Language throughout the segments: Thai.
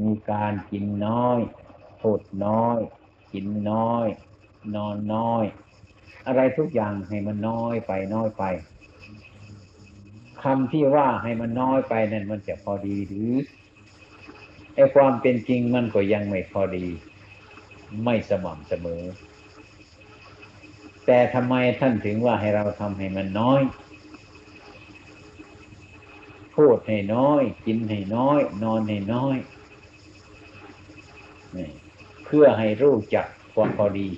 มีการกินน้อยพูดน้อย กินน้อย นอนน้อย อะไรทุกอย่างให้มันน้อยไปน้อยไปคำที่ว่าให้มันน้อยไปนั่นมันจะพอดีหรือไอ้ความเป็นจริงมันก็ยังไม่พอดี ไม่สม่ำเสมอ แต่ทำไมท่านถึงว่าให้เราทำให้มันน้อยพูดให้น้อย กินให้น้อย นอนให้น้อย เพื่อให้รู้จักความพอดี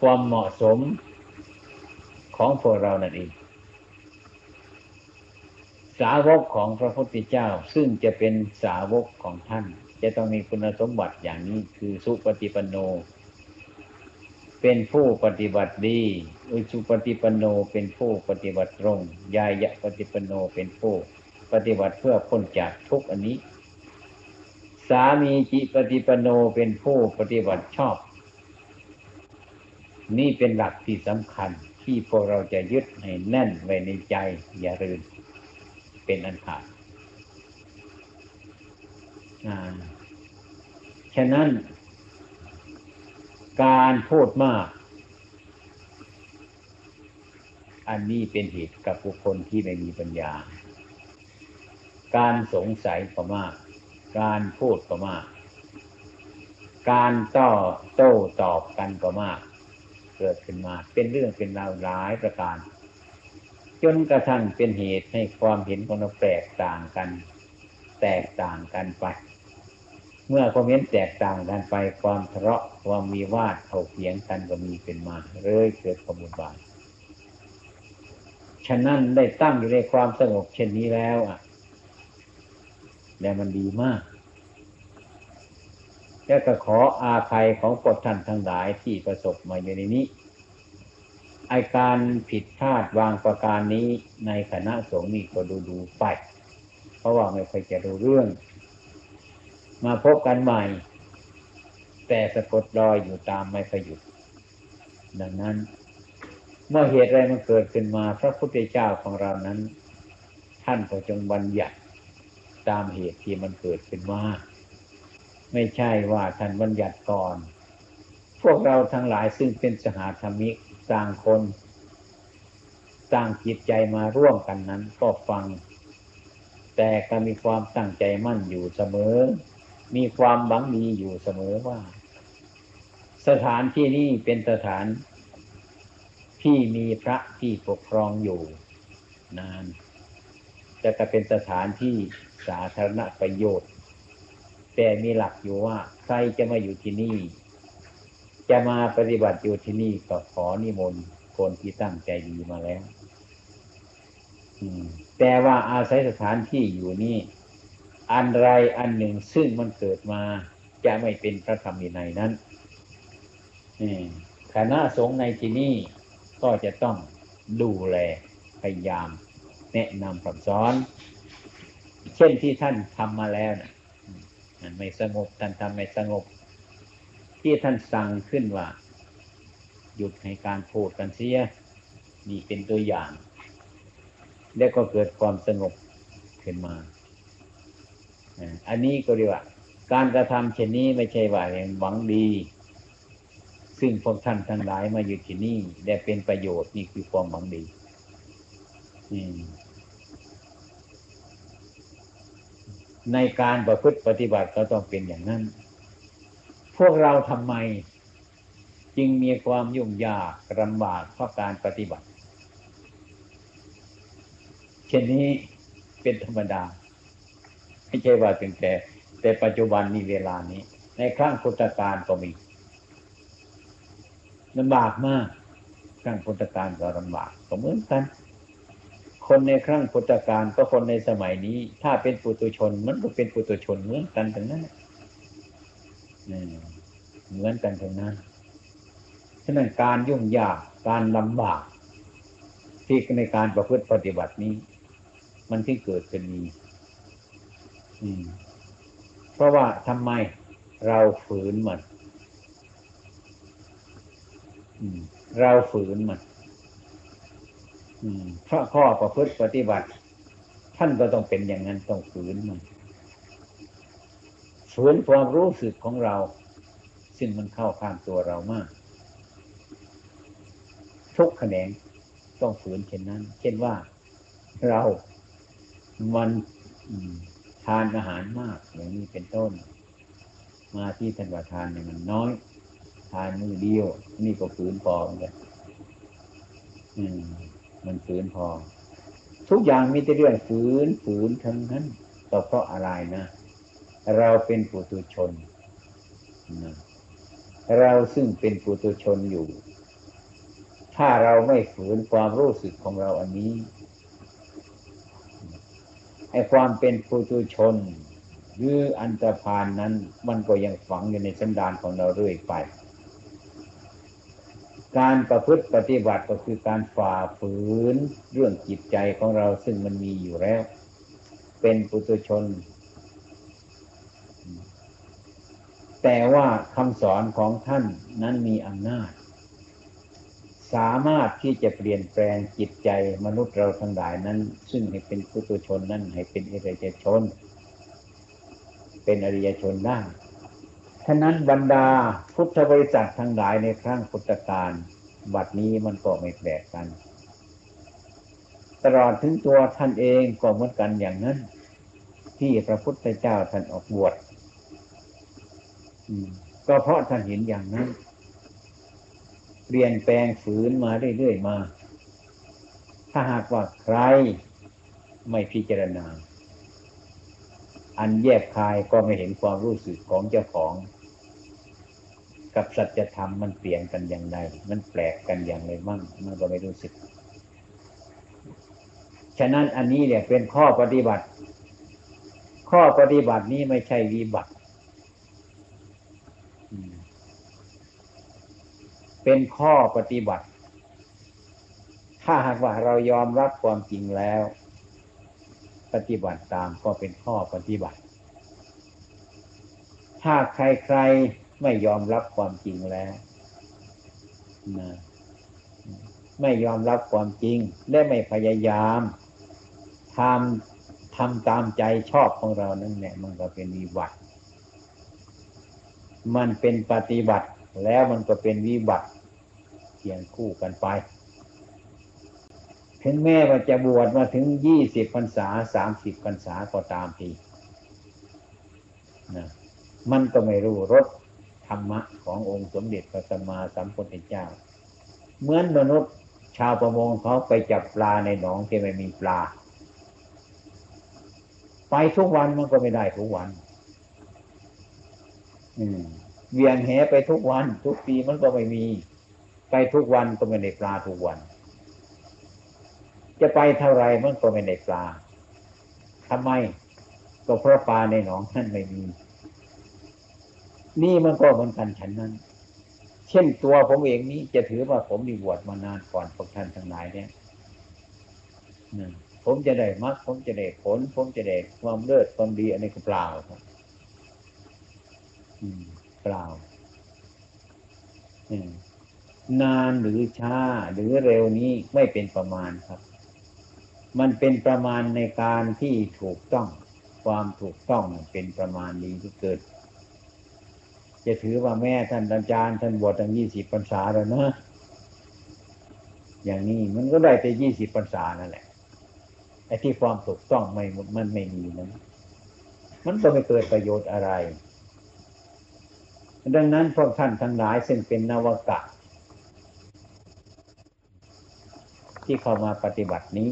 ความเหมาะสมของพวกเรานั่นเองสาวกของพระพุทธเจ้า ซึ่งจะเป็นสาวกของท่าน จะต้องมีคุณสมบัติอย่างนี้คือสุปฏิปันโน เป็นผู้ปฏิบัติดีอุชุปฏิปันโนเป็นผู้ปฏิบัติตรง ยายะปฏิปันโนเป็นผู้ปฏิบัติเพื่อพ้นจากทุกอันนี้ สามีจิปฏิปโนเป็นผู้ปฏิบัติชอบ นี่เป็นหลักที่สำคัญที่พวกเราจะยึดให้แน่นไว้ในใจ อย่าลืมเป็นอันขาดฉะนั้น การพูดมาก อันนี้เป็นเหตุกับบุคคลที่ไม่มีปัญญา การสงสัยก็มาก การพูดก็มาก การต่อโต้ตอบกันก็มาก เกิดขึ้นมาเป็นเรื่องเป็นราวหลายประการ จนกระทั่งเป็นเหตุให้ความเห็นของเราแตกต่างกัน แตกต่างกันไป เมื่อความเห็นแตกต่างกันไปความทะเลาะความมีวาดเข่าเถียงกันก็มีเป็นมาเลยเกิดความบุญบาทฉะนั้นได้ตั้งอยู่ในความสงบเช่นนี้แล้วอะ และมันดีมากแล้วก็ขออาภัยของพวกท่านทั้งหลายที่ประสบมาอยู่ในนี้ไอการผิดพลาดวางประการนี้ในคณะสงฆ์นี่ก็ดูดูไป เพราะว่าไม่ค่อยจะรู้เรื่อง มาพบกันใหม่ แต่สะกดรอยอยู่ตามไม่ค่อยหยุด ดังนั้น เมื่อเหตุอะไรมันเกิดขึ้นมาพระพุทธเจ้าของเรานั้น ท่านก็จงบัญญัติ ตามเหตุที่มันเกิดขึ้นมาไม่ใช่ว่าท่านบัญญัติก่อน พวกเราทั้งหลายซึ่งเป็นสหธรรมิกต่างคนต่างจิตใจมาร่วมกันนั้นก็ฟัง แต่ก็มีความตั้งใจมั่นอยู่เสมอ มีความหวังดีอยู่เสมอว่า สถานที่นี้เป็นสถานที่มีพระที่ปกครองอยู่นาน จะก็เป็นสถานที่สาธารณประโยชน์ แต่มีหลักอยู่ว่า ใครจะมาอยู่ที่นี่ จะมาปฏิบัติอยู่ที่นี่ก็ขอนิมนต์คนที่ตั้งใจดีมาแล้วแต่ว่าอาศัยสถานที่อยู่นี่ อันไรอันหนึ่งซึ่งมันเกิดมา จะไม่เป็นพระธรรมในนั้นคณะสงฆ์ในที่นี้ก็จะต้องดูแลพยายาม แนะนำคำสอน เช่นที่ท่านทำมาแล้วนะมันไม่สงบท่านทำไม่สงบ ที่ท่านสั่งขึ้นว่า หยุดให้การพูดกันเสียนี่เป็นตัวอย่าง แล้วก็เกิดความสงบขึ้นมาอันนี้ก็เรียกว่า การกระทำเช่นนี้ไม่ใช่ว่าอย่างหวังดี ซึ่งพวกท่านทั้งหลายมาอยู่ที่นี่ได้เป็นประโยชน์นี่คือความหวังดี ในการประพฤติปฏิบัติก็ต้องเป็นอย่างนั้น พวกเราทำไม จึงมีความยุ่งยากลำบากเพราะการปฏิบัติ เช่นนี้เป็นธรรมดา ไม่ใช่ว่าเป็นแต่ แต่ปัจจุบันนี้เวลานี้ ในครั้งพุทธกาลก็มีลำบากมากครั้งพุทธกาลก็ลำบากก็เหมือนกัน คนในครั้งพุทธกาลก็คนในสมัยนี้ ถ้าเป็นปุตุชนมันก็เป็นปุตุชนเหมือนกันทั้งนั้นเหมือนกันทั้งนั้นฉะนั้นการยุ่งยากการลำบาก ที่ในการประพฤติปฏิบัตินี้ มันที่เกิดขึ้นมีเพราะว่าทำไมเราฝืนมันเราฝืนมัน พระข้อประพฤติปฏิบัติ ท่านก็ต้องเป็นอย่างนั้นต้องฝืนมันฝืนความรู้สึกของเรา ซึ่งมันเข้าข้างตัวเรามาก ทุกแขนงต้องฝืนเช่นนั้น เช่นว่าเรามันทานอาหารมากอย่างนี้เป็นต้น มาที่ท่านว่าทานเนี่ยมันน้อย ทานมือเดียว นี่ก็ฝืนพอเหมือนกันอืม มันฝืนพอ ทุกอย่างมีแต่เรื่องฝืนฝืนทั้งนั้นก็เพราะอะไรนะ เราเป็นปุถุชนนะเราซึ่งเป็นปุถุชนอยู่ ถ้าเราไม่ฝืนความรู้สึกของเราอันนี้ไอ้ความเป็นปุถุชนหรืออันตรพานนั้น มันก็ยังฝังอยู่ในสันดานของเราเรื่อยไป การประพฤติปฏิบัติก็คือการฝ่าฝืนเรื่องจิตใจของเราซึ่งมันมีอยู่แล้ว เป็นปุถุชน แต่ว่าคำสอนของท่านนั้นมีอำนาจ สามารถที่จะเปลี่ยนแปลงจิตใจมนุษย์เราทั้งหลายนั้น ซึ่งให้เป็นปุถุชนนั้นให้เป็นอริยชน เป็นอริยชนได้ ฉะนั้นบรรดาพุทธบริษัททั้งหลายในครั้งพุทธกาลบัดนี้มันก็ไม่แปลกกัน ตลอดถึงตัวท่านเองก็เหมือนกันอย่างนั้น ที่พระพุทธเจ้าท่านออกบวชก็เพราะท่านเห็นอย่างนั้น เปลี่ยนแปลงฝืนมาเรื่อยๆมา ถ้าหากว่าใครไม่พิจารณา อันแยบคายก็ไม่เห็นความรู้สึกของเจ้าของ กับสัจธรรมมันเปลี่ยนกันอย่างไร มันแปลกกันอย่างไรมั่งมันก็ไม่รู้สึก ฉะนั้นอันนี้เนี่ยเป็นข้อปฏิบัติ ข้อปฏิบัตินี้ไม่ใช่วิบัติ เป็นข้อปฏิบัติ ถ้าหากว่าเรายอมรับความจริงแล้ว ปฏิบัติตามก็เป็นข้อปฏิบัติ ถ้าใครๆ ไม่ยอมรับความจริงแล้วนะไม่ยอมรับความจริง และไม่พยายามทำทำตามใจชอบของเรานั่นแหละมันก็เป็นวิบัติ มันเป็นปฏิบัติ แล้วมันก็เป็นวิบัติเคียงคู่กันไป ถึงแม้ว่าจะบวชมาถึงยี่สิบพรรษาสามสิบพรรษาก็ตามทีนะมันก็ไม่รู้รส ธรรมะขององค์สมเด็จพระสัมมาสัมพุทธเจ้า เหมือนมนุษย์ชาวประมงเขาไปจับปลาในหนองที่ไม่มีปลา ไปทุกวันมันก็ไม่ได้ทุกวัน อืมเวียนแหไปทุกวัน ทุกปีมันก็ไม่มี ไปทุกวันก็ไม่ได้ปลาทุกวัน จะไปเท่าไรมันก็ไม่ได้ปลาทำไม ก็เพราะปลาในหนองนั่นไม่มี นี่มันก็เหมือนกันฉันนั้น เช่นตัวผมเองนี้จะถือว่าผมมีบวชมานานก่อนพวกท่านทั้งหลายเนี่ยผมจะได้มรรคผมจะได้ผล ผมจะได้ความเลิศความดีอันนี้ก็เปล่าครับเปล่านานหรือช้าหรือเร็วนี้ไม่เป็นประมาณครับ มันเป็นประมาณในการที่ถูกต้อง ความถูกต้องเป็นประมาณดีที่เกิด จะถือว่าแม่ท่านอาจารย์ท่านบวชตั้งยี่สิบพรรษาแล้วนะ อย่างนี้มันก็ได้แต่ยี่สิบพรรษานั่นแหละไอ้ที่ความถูกต้องไม่มันไม่มีนั้นมันก็ไม่เกิดประโยชน์อะไร ดังนั้นพวกท่านทั้งหลายซึ่งเป็นนวกะที่เข้ามาปฏิบัตินี้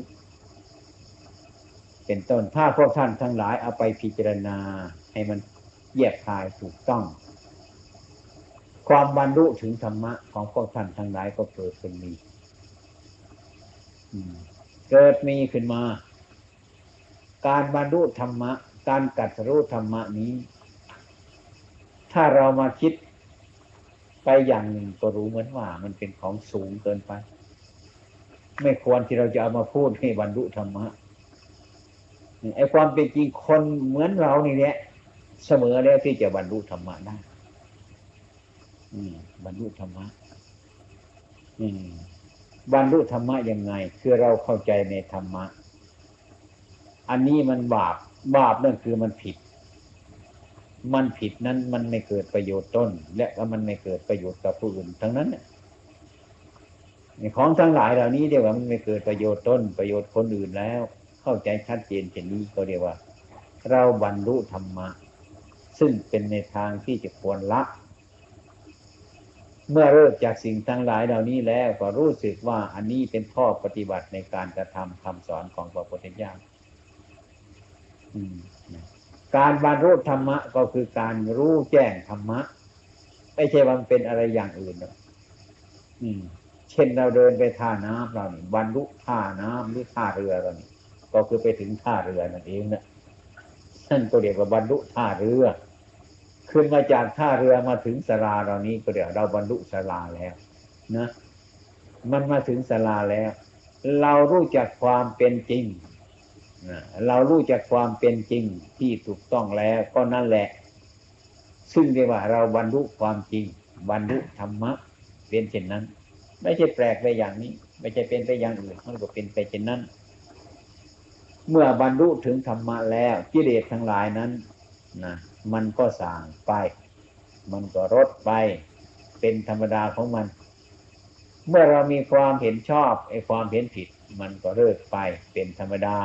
เป็นต้นถ้าพวกท่านทั้งหลายเอาไปพิจารณาให้มันแยกคายถูกต้อง ความบรรลุถึงธรรมะของพวกท่านทั้งหลายก็เกิดขึ้นมีเกิดมีขึ้นมา การบรรลุธรรมะ การกัดรู้ธรรมะนี้ ถ้าเรามาคิดไปอย่างหนึ่งก็รู้เหมือนว่า มันเป็นของสูงเกินไป ไม่ควรที่เราจะเอามาพูดให้บรรลุธรรมะไอ้ความเป็นจริงคนเหมือนเรานี่เนี่ยเสมอแล้วที่จะบรรลุธรรมะได้ บรรลุธรรมะบรรลุธรรมะยังไง คือเราเข้าใจในธรรมะ อันนี้มันบาปบาปนั่นคือมันผิด มันผิดนั้นมันไม่เกิดประโยชน์ต้น และก็มันไม่เกิดประโยชน์กับผู้อื่นทั้งนั้นของทั้งหลายเหล่านี้เรียกว่ามันไม่เกิดประโยชน์ต้น ประโยชน์คนอื่นแล้ว เข้าใจชัดเจนเช่นนี้ก็เรียกว่า เราบรรลุธรรมะ ซึ่งเป็นในทางที่จะควรละ เมื่อเลิกจากสิ่งทั้งหลายเหล่านี้แล้วก็รู้สึกว่าอันนี้เป็นข้อปฏิบัติในการกระทำคำสอนของพระพุทธเจ้าการบรรลุธรรมะก็คือการรู้แจ้งธรรมะ ไม่ใช่ว่าเป็นอะไรอย่างอื่นหรอกเช่นเราเดินไปท่าน้ำเรานี่บรรลุท่าน้ำหรือท่าเรือเรานี่ก็คือไปถึงท่าเรือนั่นเองนะนั่นก็เรียกว่าบรรลุท่าเรือ ขึ้นมาจากท่าเรือมาถึงสลาเรานี้ก็เรียกเราบรรลุสลาแล้วนะมันมาถึงสลาแล้ว เรารู้จักความเป็นจริงเรารู้จักความเป็นจริงที่ถูกต้องแล้วก็นั่นแหละ ซึ่งเรียกว่าเราบรรลุความจริง บรรลุธรรมะเป็นเช่นนั้น ไม่ใช่แปลกไปอย่างนี้ ไม่ใช่เป็นไปอย่างอื่นมันก็เป็นไปเช่นนั้น เมื่อบรรลุถึงธรรมะแล้วกิเลสทั้งหลายนั้นนะ มันก็สางไป มันก็ลดไป เป็นธรรมดาของมัน เมื่อเรามีความเห็นชอบไอ้ความเห็นผิด มันก็เลิกไปเป็นธรรมดา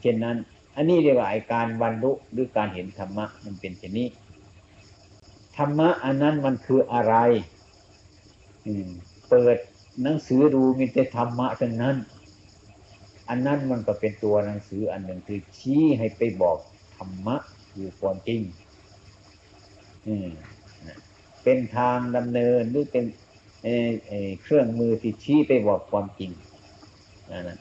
เช่นนั้น อันนี้เรียกว่าการบรรลุหรือการเห็นธรรมะมันเป็นเช่นนี้ธรรมะอันนั้นมันคืออะไรอืเปิดหนังสือดูมีแต่ธรรมะทั้งนั้น อันนั้นมันก็เป็นตัวหนังสืออันหนึ่งคือชี้ให้ไปบอกธรรมะ คือความจริงอืมเป็นทางดำเนินหรือเป็นเครื่องมือที่ชี้ไปบอกความจริงนั่น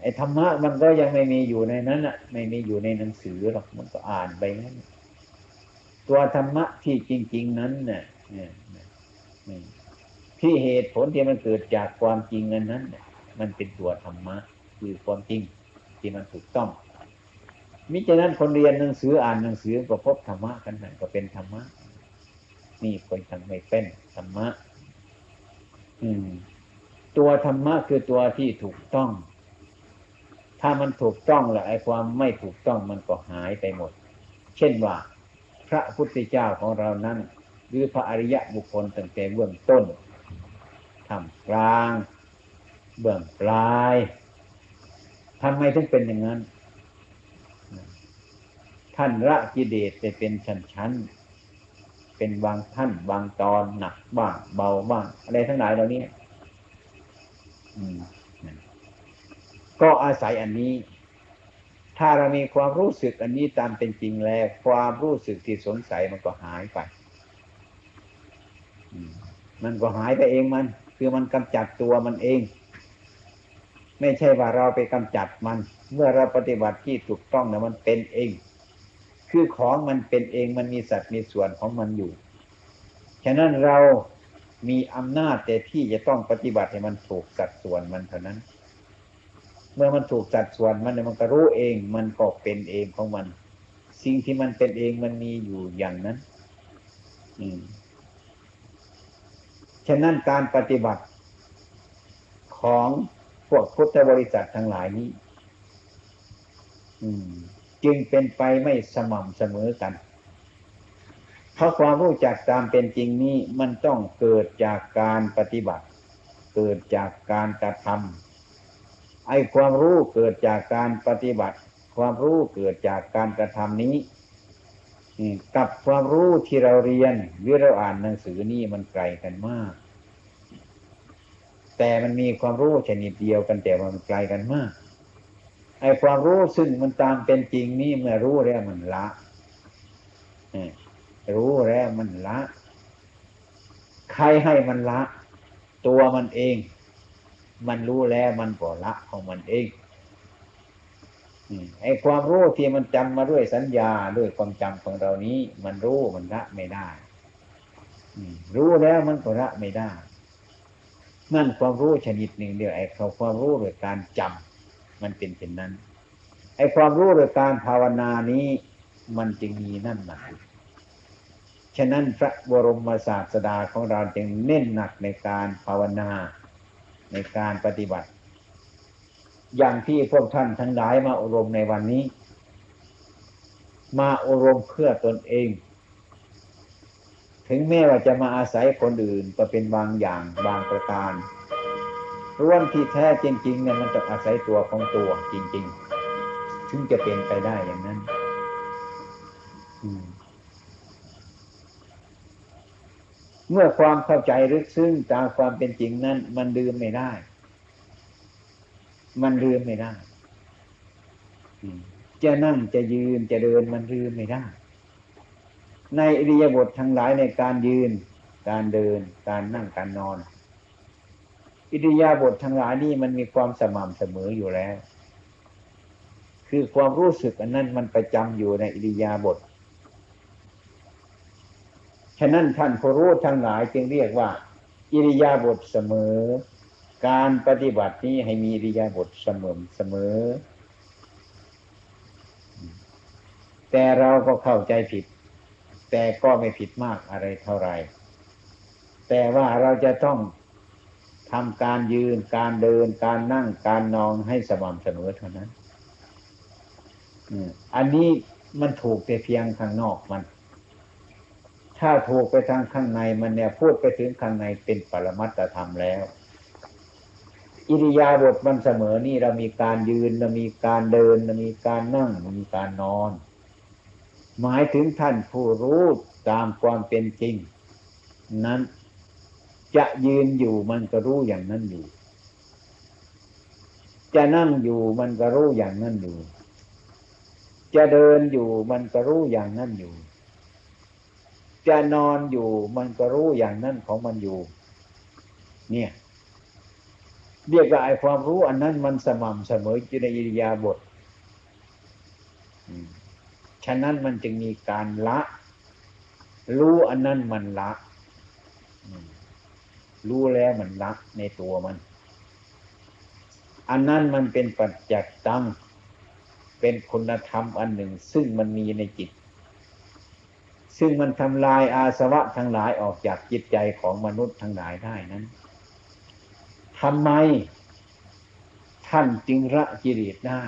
ไอ้ธรรมะมันก็ยังไม่มีอยู่ในนั้นอะ ไม่มีอยู่ในหนังสือหรอกมันก็อ่านไปนั้นตัวธรรมะที่จริง ๆ นั้นเนี่ยที่เหตุผลที่มันเกิดจากความจริงนั้นนั้นมันเป็นตัวธรรมะ คือความจริงที่มันถูกต้อง มิฉะนั้นคนเรียนหนังสืออ่านหนังสือก็พบธรรมะกันนั่นก็เป็นธรรมะ นี่คนทางไม่เป็นธรรมะ อืม ตัวธรรมะคือตัวที่ถูกต้อง ถ้ามันถูกต้องแล้วไอ้ความไม่ถูกต้องมันก็หายไปหมด เช่นว่า พระพุทธเจ้าของเรานั้น หรือพระอริยะบุคคลตั้งแต่เบื้องต้นทำกลาง เบื้องปลายทำไมถึงเป็นอย่างนั้น ท่านละกิเลสไปเป็นชั้นๆ เป็นบางท่านบางตอนหนักบ้างเบาบ้างอะไรทั้งหลายเหล่านี้ก็อาศัยอันนี้ ถ้าเรามีความรู้สึกอันนี้ตามเป็นจริงแล้ว ความรู้สึกที่สงสัยมันก็หายไปมันก็หายไปเองมัน คือมันกำจัดตัวมันเอง ไม่ใช่ว่าเราไปกำจัดมัน เมื่อเราปฏิบัติที่ถูกต้องนะมันเป็นเอง คือของมันเป็นเองมันมีสัตว์มีส่วนของมันอยู่ ฉะนั้นเรามีอำนาจแต่ที่จะต้องปฏิบัติให้มันถูกสัดส่วนมันเท่านั้น เมื่อมันถูกจัดส่วนมันมันก็รู้เอง มันก็เป็นเองของมัน สิ่งที่มันเป็นเองมันมีอยู่อย่างนั้น อืมฉะนั้นการปฏิบัติของพวกพุทธบริษัททั้งหลายนี้ อืม จึงเป็นไปไม่สม่ำเสมอกัน เพราะความรู้จักตามเป็นจริงนี้มันต้องเกิดจากการปฏิบัติ เกิดจากการกระทำไอ้ความรู้เกิดจากการปฏิบัติ ความรู้เกิดจากการกระทำนี้กับความรู้ที่เราเรียนหรือเราอ่านหนังสือนี่มันไกลกันมาก แต่มันมีความรู้ชนิดเดียวกันแต่มันไกลกันมาก ไอ้ความรู้ซึ่งมันตามเป็นจริงนี่เมื่อรู้แล้วมันละรู้แล้วมันละ ใครให้มันละ ตัวมันเอง มันรู้แล้วมันก็ละของมันเองไอ้ความรู้ที่มันจำมาด้วยสัญญาด้วยความจำของเรานี้ มันรู้มันละไม่ได้รู้แล้วมันก็ละไม่ได้ นั่นความรู้ชนิดหนึ่งเดียวไอ้ความรู้โดยการจำ มันเป็นเช่นนั้นไอ้ความรู้โดยการภาวนานี้ มันจึงมีนั่นหนักฉะนั้นพระบรมศาสดาของเราจึงเน้นหนักในการภาวนาในการปฏิบัติ อย่างที่พวกท่านทั้งหลายมาอบรมในวันนี้ มาอบรมเพื่อตนเอง ถึงแม้ว่าจะมาอาศัยคนอื่นก็เป็นบางอย่างบางประการ ร่วมที่แท้จริงๆเนี่ยมันต้องอาศัยตัวของตัวจริง ๆ ถึงจะเป็นไปได้อย่างนั้นเมื่อความเข้าใจลึกซึ้งตามความเป็นจริงนั้น มันลืมไม่ได้ มันลืมไม่ได้จะนั่งจะยืนจะเดินมันลืมไม่ได้ ในอิริยาบถทั้งหลายในการยืน การเดิน การนั่งการนอน อิริยาบถทั้งหลายนี่มันมีความสม่ำเสมออยู่แล้ว คือความรู้สึกอันนั้นมันประจำอยู่ในอิริยาบถฉะนั้นท่านผู้รู้ทั้งหลายจึงเรียกว่า อิริยาบถเสมอ การปฏิบัตินี้ให้มีอิริยาบถเสมอเสมอ แต่เราก็เข้าใจผิด แต่ก็ไม่ผิดมากอะไรเท่าไหร่แต่ว่าเราจะต้อง ทำการยืนการเดินการนั่งการนอนให้สม่ำเสมอเท่านั้นอันนี้มันถูกแต่เพียงข้างนอกมัน ถ้าถูกไปทางข้างในมันเนี่ยพูดไปถึงข้างในเป็นปรมัตธรรมแล้ว อิริยาบถมันเสมอนี่เรามีการยืนเรามีการเดินเรามีการนั่งเรามีการนอน หมายถึงท่านผู้รู้ตามความเป็นจริง นั้น จะยืนอยู่มันก็รู้อย่างนั้นอยู่ จะนั่งอยู่มันก็รู้อย่างนั้นอยู่ จะเดินอยู่มันก็รู้อย่างนั้นอยู่ จะนอนอยู่มันก็รู้อย่างนั้นของมันอยู่ เนี่ย เรียกว่าไอ้ความรู้อันนั้นมันสม่ำเสมออยู่ในอิริยาบถฉะนั้นมันจึงมีการละ รู้อันนั้นมันละ รู้แล้วมันละในตัวมัน อันนั้นมันเป็นปัจจักตังเป็นคุณธรรมอันหนึ่ง ซึ่งมันมีในจิต ซึ่งมันทำลายอาสวะทั้งหลายออกจากจิตใจของมนุษย์ทั้งหลายได้นั้นทำไมท่านจึงละกิเลสได้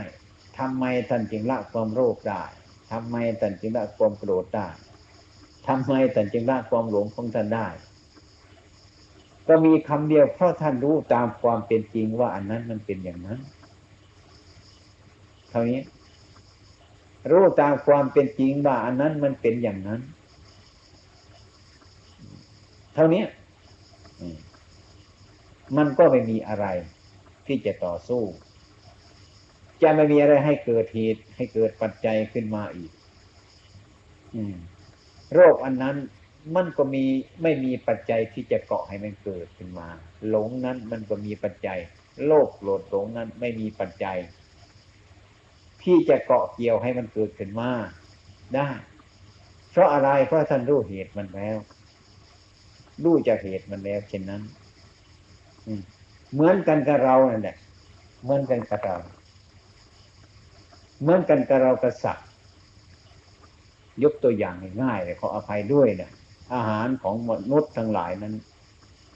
ทำไมท่านจึงละความโรคได้ทำไมท่านจึงละความโกรธได้ทำไมท่านจึงละความหลงของท่านได้ ก็มีคำเดียวเพราะท่านรู้ตามความเป็นจริงว่าอันนั้นมันเป็นอย่างนั้นเท่านี้ รู้ตามความเป็นจริงว่าอันนั้นมันเป็นอย่างนั้น เท่านี้มันก็ไม่มีอะไรที่จะต่อสู้ จะไม่มีอะไรให้เกิดเหตุให้เกิดปัจจัยขึ้นมาอีกโรคอันนั้น มันก็มีไม่มีปัจจัยที่จะเกาะให้มันเกิดขึ้นมา หลงนั้นมันก็มีปัจจัย โลภโกรธหลงนั้นไม่มีปัจจัย ที่จะเกาะเกี่ยวให้มันเกิดขึ้นมาได้ เพราะอะไรเพราะท่านรู้เหตุมันแล้วรู้จากเหตุมันแล้วเช่นนั้นเหมือนกันกับเรานั่นแหละเหมือนกันกับเรา เหมือนกันกับเรากับสัตว์ยกตัวอย่างง่ายเลยขออภัยด้วยเนะ อาหารของมนุษย์ทั้งหลายนั้น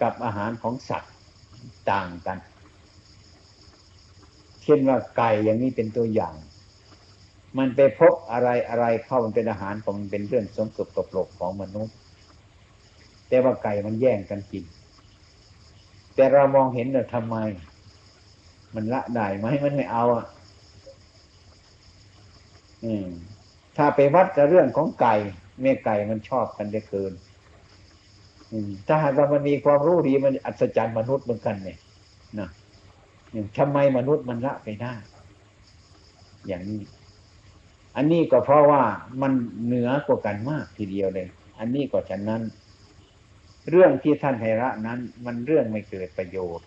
กับอาหารของสัตว์ต่างกัน เช่นว่าไก่อย่างนี้เป็นตัวอย่าง มันไปพบอะไรอะไรเข้ามันเป็นอาหารของมันเป็นเรื่องสมสุขตกโลกของมนุษย์ แต่ว่าไก่มันแย่งกันกิน แต่เรามองเห็นเราทำไม มันละได้ไหมมันไม่เอาอะ อืมถ้าไปวัดกับเรื่องของไก่ แม่ไก่มันชอบกันได้เกินถ้าหากว่ามันมีความรู้ดีมันอัศจรรย์มนุษย์เหมือนกันเนี่ยนะทำไมมนุษย์มันละไปได้ อย่างนี้ อันนี้ก็เพราะว่ามันเหนือกว่ากันมากทีเดียวเลย อันนี้ก็ฉะนั้น เรื่องที่ท่านให้ละนั้น มันเรื่องไม่เกิดประโยชน์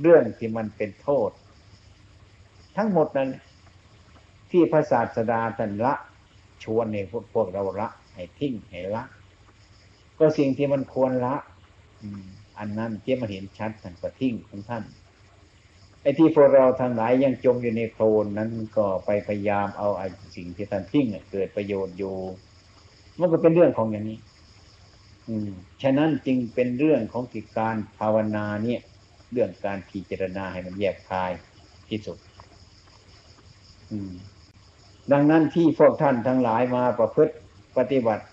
เรื่องที่มันเป็นโทษ ทั้งหมดนั้น ที่พระศาสดาท่านละ ชวนในพวกพวกเราละให้ทิ้งให้ละ ก็สิ่งที่มันควรละอันนั้นเจ้มาเห็นชัดท่านก็ทิ้งของท่านไอ้ที่พวกเราทั้งหลายยังจมอยู่ในโคลนนั้นก็ไปพยายามเอาไอ้สิ่งที่ท่านทิ้งเกิดประโยชน์อยู่ มันก็เป็นเรื่องของอย่างนี้ อืมฉะนั้นจึงเป็นเรื่องของกิจการภาวนาเนี่ย เรื่องการพิจารณาให้มันแยกคายที่สุด อืม ดังนั้นที่พวกท่านทั้งหลายมาประพฤติปฏิบัติ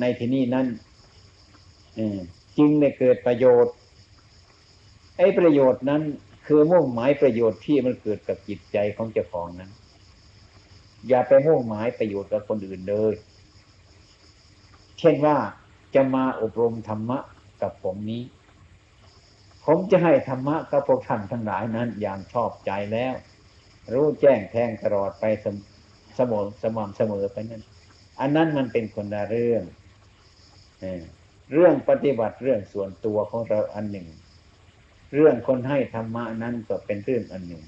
ในที่นี้นั้นจึงได้เกิดประโยชน์ ไอ้ประโยชน์นั้น คือมุ่งหมายประโยชน์ที่มันเกิดกับจิตใจของเจ้าของนั้น อย่าไปมุ่งหมายประโยชน์กับคนอื่นเลย เช่นว่าจะมาอบรมธรรมะกับผมนี้ ผมจะให้ธรรมะกับพวกท่านทั้งหลายนั้นอย่างชอบใจแล้ว รู้แจ้งแทงตลอดไปสมสม่ำเสมอไปนั้นอันนั้นมันเป็นคนละเรื่องเรื่องปฏิบัติเรื่องส่วนตัวของเราอันหนึ่ง เรื่องคนให้ธรรมะนั้นก็เป็นเรื่องอันหนึ่ง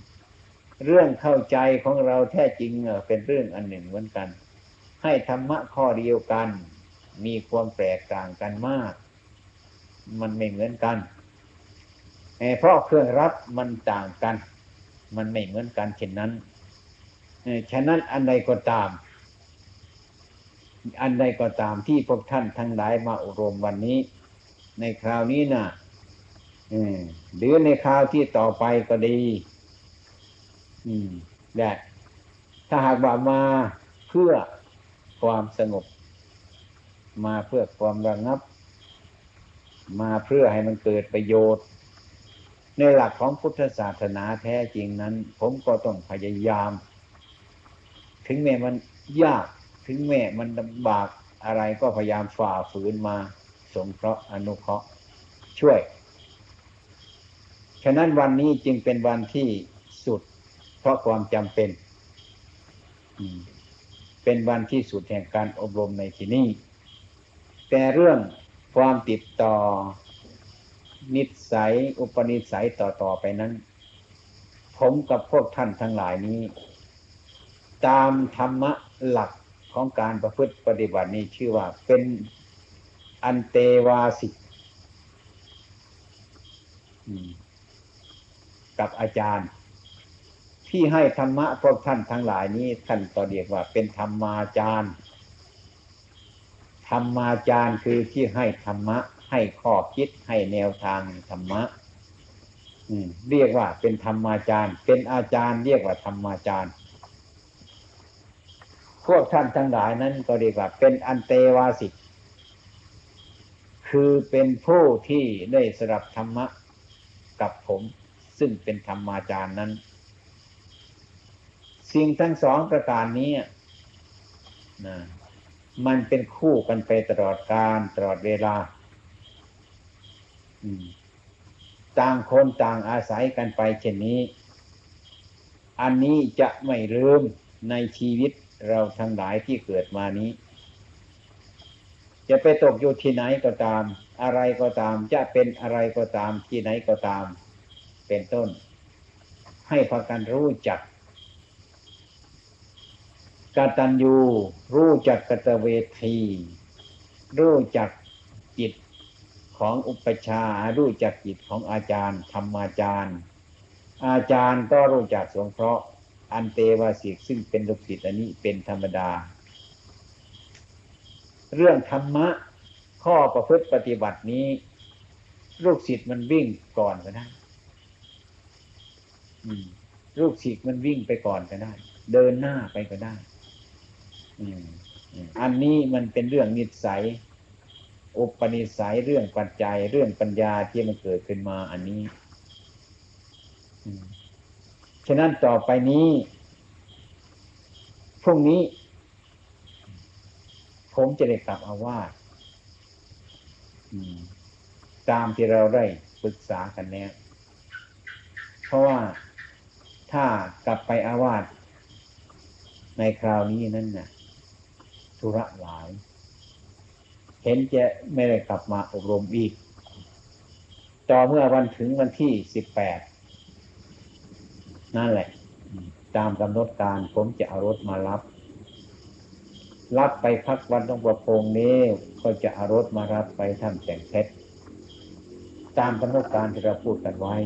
เรื่องเข้าใจของเราแท้จริงเป็นเรื่องอันหนึ่งเหมือนกัน ให้ธรรมะข้อเดียวกัน มีความแตกต่างกันมาก มันไม่เหมือนกันเพราะเครื่องรับมันต่างกัน มันไม่เหมือนกันเช่นนั้นฉะนั้นอันใดก็ตาม อันใดก็ตามที่พวกท่านทั้งหลายมาอบรมวันนี้ ในคราวนี้นะหรือในคราวที่ต่อไปก็ดีและถ้าหากว่ามาเพื่อความสงบ มาเพื่อความระงับ มาเพื่อให้มันเกิดประโยชน์ ในหลักของพุทธศาสนาแท้จริงนั้น ผมก็ต้องพยายาม ถึงแม้มันยากถึงแม้มันลำบากอะไรก็พยายามฝ่าฝืนมา สงเคราะห์อนุเคราะห์ช่วย ฉะนั้นวันนี้จึงเป็นวันที่สุด เพราะความจำเป็นเป็นวันที่สุดแห่งการอบรมในที่นี้แต่เรื่องความติดต่อ นิสัย อุปนิสัยต่อๆไปนั้น ผมกับพวกท่านทั้งหลายนี้ ตามธรรมะหลักของการประพฤติปฏิบัตินี้ชื่อว่าเป็นอันเตวาสิกกับอาจารย์ ที่ให้ธรรมะพวกท่านทั้งหลายนี้ท่านก็เรียกว่า เป็นธรรมาจารย์ธรรมาจารย์คือที่ให้ธรรมะ ให้ข้อคิดให้แนวทางธรรมะเรียกว่าเป็นธรรมาจารย์ เป็นอาจารย์ เรียกว่าธรรมาจารย์ พวกท่านทั้งหลายนั้นก็เรียกว่า เป็นอันเตวาสิกคือเป็นผู้ที่ได้สรับธรรมะกับผม ซึ่งเป็นธรรมาจารย์นั้น สิ่งทั้งสองประการนี้นะมันเป็นคู่กันไปตลอดการตลอดเวลา ต่างคนต่างอาศัยกันไปเช่นนี้ อันนี้จะไม่ลืมในชีวิตเราทั้งหลายที่เกิดมานี้ จะไปตกอยู่ที่ไหนก็ตาม อะไรก็ตามจะเป็นอะไรก็ตามที่ไหนก็ตาม เป็นต้น ให้พากันรู้จักกตัญญูรู้จักกตเวที รู้จัก ของอุปชารู้จักจิตของอาจารย์ ธรรมาจารย์ อาจารย์ก็รู้จักสงเคราะห์ อันเตวาสิกซึ่งเป็นลูกศิษย์อันนี้เป็นธรรมดา เรื่องธรรมะ ข้อประพฤติปฏิบัตินี้ ลูกศิษย์มันวิ่งก่อนก็ได้ลูกศิษย์มันวิ่งไปก่อนก็ได้ เดินหน้าไปก็ได้อันนี้มันเป็นเรื่องนิสัย อุปนิสัยเรื่องปัจจัยเรื่องปัญญาที่มันเกิดขึ้นมาอันนี้ฉะนั้นต่อไปนี้พรุ่งนี้ ผมจะได้กลับอาวาสตามที่เราได้ปรึกษากันแล้วเพราะว่าถ้ากลับไปอาวาสในคราวนี้นั่นน่ะธุระหลาย เห็นจะไม่ได้กลับมาอบรมอีกต่อเมื่อวันถึงวันที่สิบแปดนั่นแหละ ตามกำหนดการผมจะเอารถมารับ รับไปพักวันต้องประพงนี้ก็จะเอารถมารับไปทำแต่งเพชรตามกำหนดการที่เราพูดกันไว้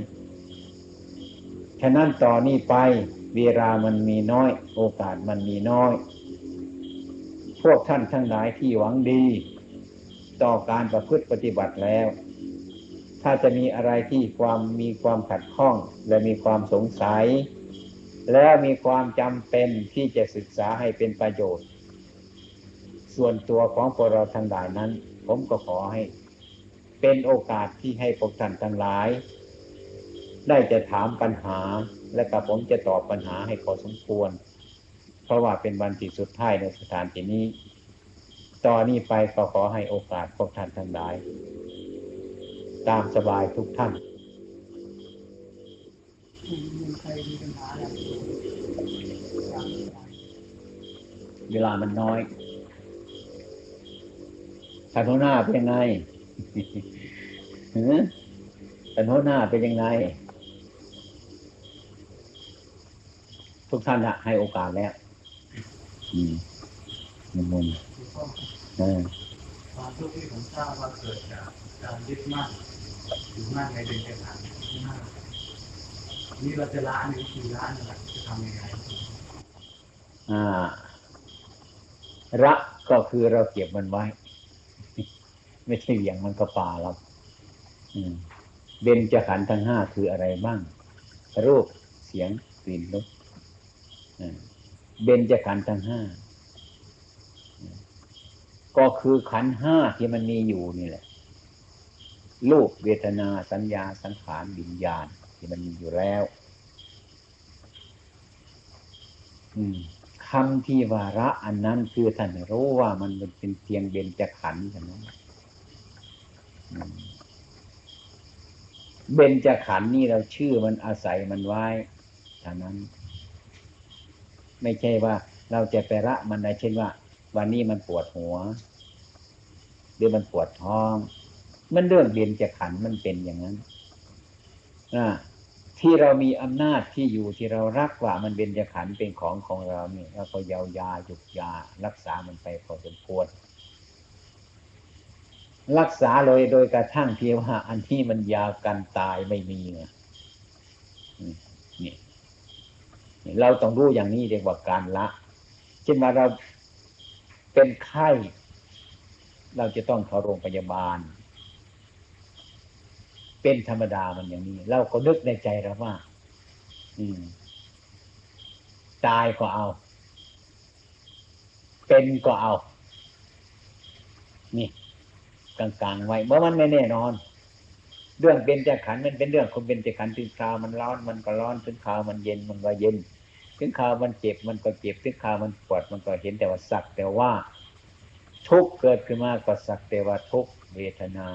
ฉะนั้นต่อนนี้ไปเวลามันมีน้อย โอกาสมันมีน้อย พวกท่านทั้งหลายที่หวังดี ต่อการประพฤติปฏิบัติแล้ว ถ้าจะมีอะไรที่ความมีความขัดข้อง และมีความสงสัย แล้วมีความจำเป็นที่จะศึกษาให้เป็นประโยชน์ ส่วนตัวของพวกเราทั้งหลายนั้น ผมก็ขอให้ เป็นโอกาสที่ให้พวกท่านทั้งหลาย ได้จะถามปัญหาและกับผมจะตอบปัญหาให้พอสมควร เพราะว่าเป็นวันที่สุดท้ายในสถานที่นี้ ต่อนนี้ไปก็ขอให้โอกาสพวกท่านทั้งหลาย ตามสบายทุกท่านเวลามันน้อยท่านหัวหน้าเป็นยังไงหือท่านหัวหน้าเป็นยังไง ทุกท่านอะให้โอกาสแล้ว อืมมุมมุม ความทุกข์ที่ผมทราบว่าเกิดจากการยึดมั่นอยู่มั่นในเด็นกระถางที่มากนี่เราจะล้างวิธีล้านะครับจะทำยังไงอ่ารักก็คือเราเก็บมันไว้ ไม่ใช่เหวี่ยงมันก็ป่าเราเบญจขันธ์ทั้งห้าคืออะไรบ้าง รูปเสียงกลิ่นรสเบญจขันธ์ทั้งห้า ก็คือขันห้าที่มันมีอยู่นี่แหละรูปเวทนาสัญญาสังขารวิญญาณ ที่มันมีอยู่แล้วคำที่วาระอันนั้นคือท่านรู้ว่ามันเป็นเพียงเบญจขันธ์เท่านั้นอืมเบญจขันธ์นี่เราชื่อมันอาศัยมันไว้ท่านั้น ไม่ใช่ว่าเราจะไปละมันได้เช่นว่า วันนี้มันปวดหัว หรือมันปวดท้อง มันเรื่องเบญจขันมันเป็นอย่างนั้นนะที่เรามีอำนาจที่อยู่ที่เรารักว่ามันเป็นจะขันเป็นของของเราเนี่ยเราก็ยาวยาหยุกยา รักษามันไปพอสมควรรักษาเลยโดยกระทั่งเพียงว่าอันที่มันยาวกันตายไม่มีไงนี่เราต้องรู้อย่างนี้เรียกว่าการละ เช่นว่าเรา เป็นไข้ เราจะต้องเข้าโรงพยาบาล เป็นธรรมดามันอย่างนี้ เราก็นึกในใจเราว่าตายก็เอา เป็นก็เอา นี่กลางๆไว้เพราะมันไม่แน่นอน เรื่องเป็นจะขันมันเป็นเรื่องคนเป็นจะขันถึงคราวมันร้อนมันก็ร้อนถึงคราวมันเย็นมันก็เย็น ถึงคราวมันเจ็บมันก็เจ็บถึงคราวมันปวดมันก็เห็นแต่ว่าสักแต่ว่าทุกเกิดขึ้นมาก็สักแต่ว่าทุกเวทนา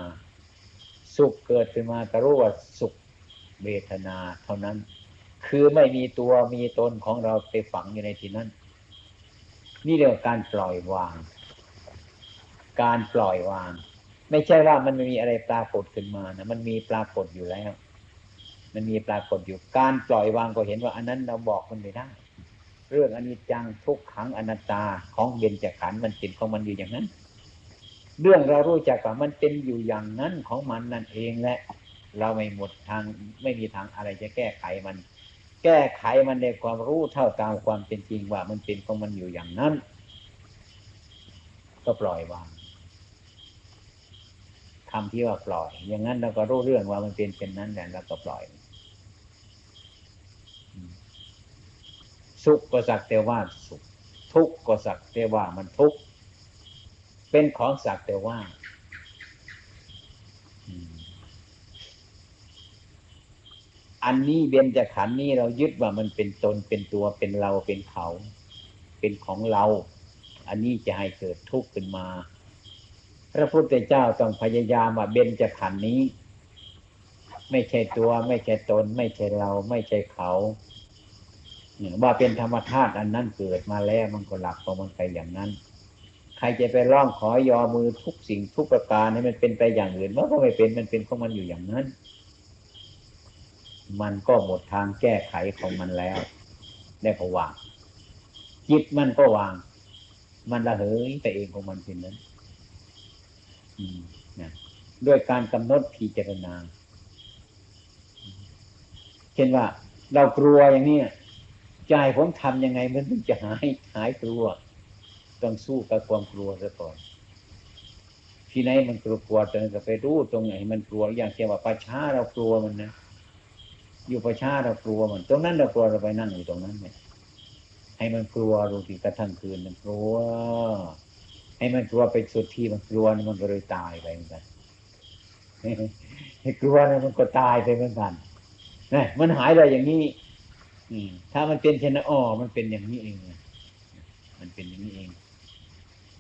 สุขเกิดขึ้นมาก็รู้ว่าสุขเวทนา เท่านั้น คือไม่มีตัวมีตนของเราไปฝังอยู่ในที่นั้น นี่เรียกว่าการปล่อยวาง การปล่อยวาง ไม่ใช่ว่ามันไม่มีอะไรปรากฏขึ้นมานะมันมีปรากฏอยู่แล้ว มันมีปรากฏอยู่การปล่อยวางก็เห็นว่า อันนั้นเราบอกมันไม่ได้ เรื่องอนิจจังทุกขังอนัตตาของเบญจขันธ์มันเป็นของมันอยู่อย่างนั้น เรื่องเรารู้จักว่ามันเป็นอยู่อย่างนั้นของมันนั่นเองแหละ เราไม่หมดทางไม่มีทางอะไรจะแก้ไขมัน แก้ไขมันในความรู้เท่าตามความเป็นจริงว่ามันเป็นของมันอยู่อย่างนั้น ก็ปล่อยวางคำที่ว่าปล่อย อย่างนั้นเราก็รู้เรื่องว่ามันเป็นเป็นนั้นแหละเราก็ปล่อย สุขก็สักแต่ว่าสุข ทุกข์ก็สักแต่ว่ามันทุกข์เป็นของสักแต่ว่าอันนี้เบญจขันธ์นี้เรายึดว่ามันเป็นตนเป็นตัวเป็นเราเป็นเขา เป็นของเรา อันนี้จะให้เกิดทุกข์ขึ้นมา พระพุทธเจ้าต้องพยายามว่าเบญจขันธ์นี้ ไม่ใช่ตัว ไม่ใช่ตน ไม่ใช่เรา ไม่ใช่เขา ว่าเป็นธรรมธาตุอันนั้นเกิดมาแล้วมันก็หลักของมันไปอย่างนั้น ใครจะไปร้องขอยอมือทุกสิ่งทุกประการให้มันเป็นไปอย่างอื่นมันก็ไม่เป็นมันเป็นของมันอยู่อย่างนั้น มันก็หมดทางแก้ไขของมันแล้ว ได้ก็วางจิตมันก็วาง มันละเหยไปเองของมันเป็นนั้นนะด้วยการกำหนดพิจารณา เช่นว่า เรากลัวอย่างนี้ ใจผมทำยังไงมันถึงจะหายหายกลัว ต้องสู้กับความกลัวซะก่อน ที่ไหนมันกลัวกลัวตรงนั้นก็ไปรู้ตรงไหน มันกลัวอย่างเช่นว่าประชาเรากลัวมันนะอยู่ประชาเรากลัวมัน ตรงนั้นเรากลัวเราไปนั่งอยู่ตรงนั้นเนี่ยให้มันกลัวรู้ที่กระทั่งคืนมันกลัว ให้มันกลัวไปสุดที่มันกลัวมันก็เลยตายไปเหมือนกันให้กลัวนะมันก็ตายไปเหมือนกันนะมันหายอะไรอย่างนี้ ถ้ามันเป็นเช่นนั้นอ๋อมันเป็นอย่างนี้เองมันเป็นอย่างนี้เอง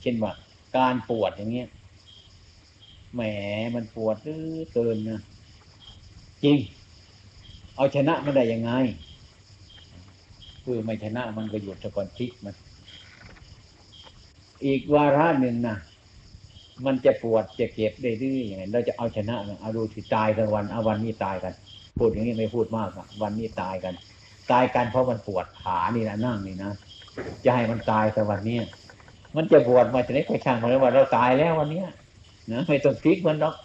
เช่นว่า การปวดอย่างเงี้ยแหมมันปวดเหลือเกินนะจริง เอาชนะมันได้ยังไงคือไม่ชนะมันก็หยุดตะกอนพลิกมัน อีกวาระหนึ่งนะมันจะปวดจะเก็บได้ดื้อยังไงเราจะเอาชนะมันเอาดูที่ตายกันวันเอาวันนี้ตายกัน พูดอย่างนี้ไม่พูดมากอะวันนี้ตายกัน ตายกันเพราะมันปวดขานี่นะนั่งนี่นะจะให้มันตายแต่วันนี้มันจะปวดมาจะได้ไปช่างมันเลยว่าเราตายแล้ววันเนี้ยนะไม่ต้องพลิกมันหรอก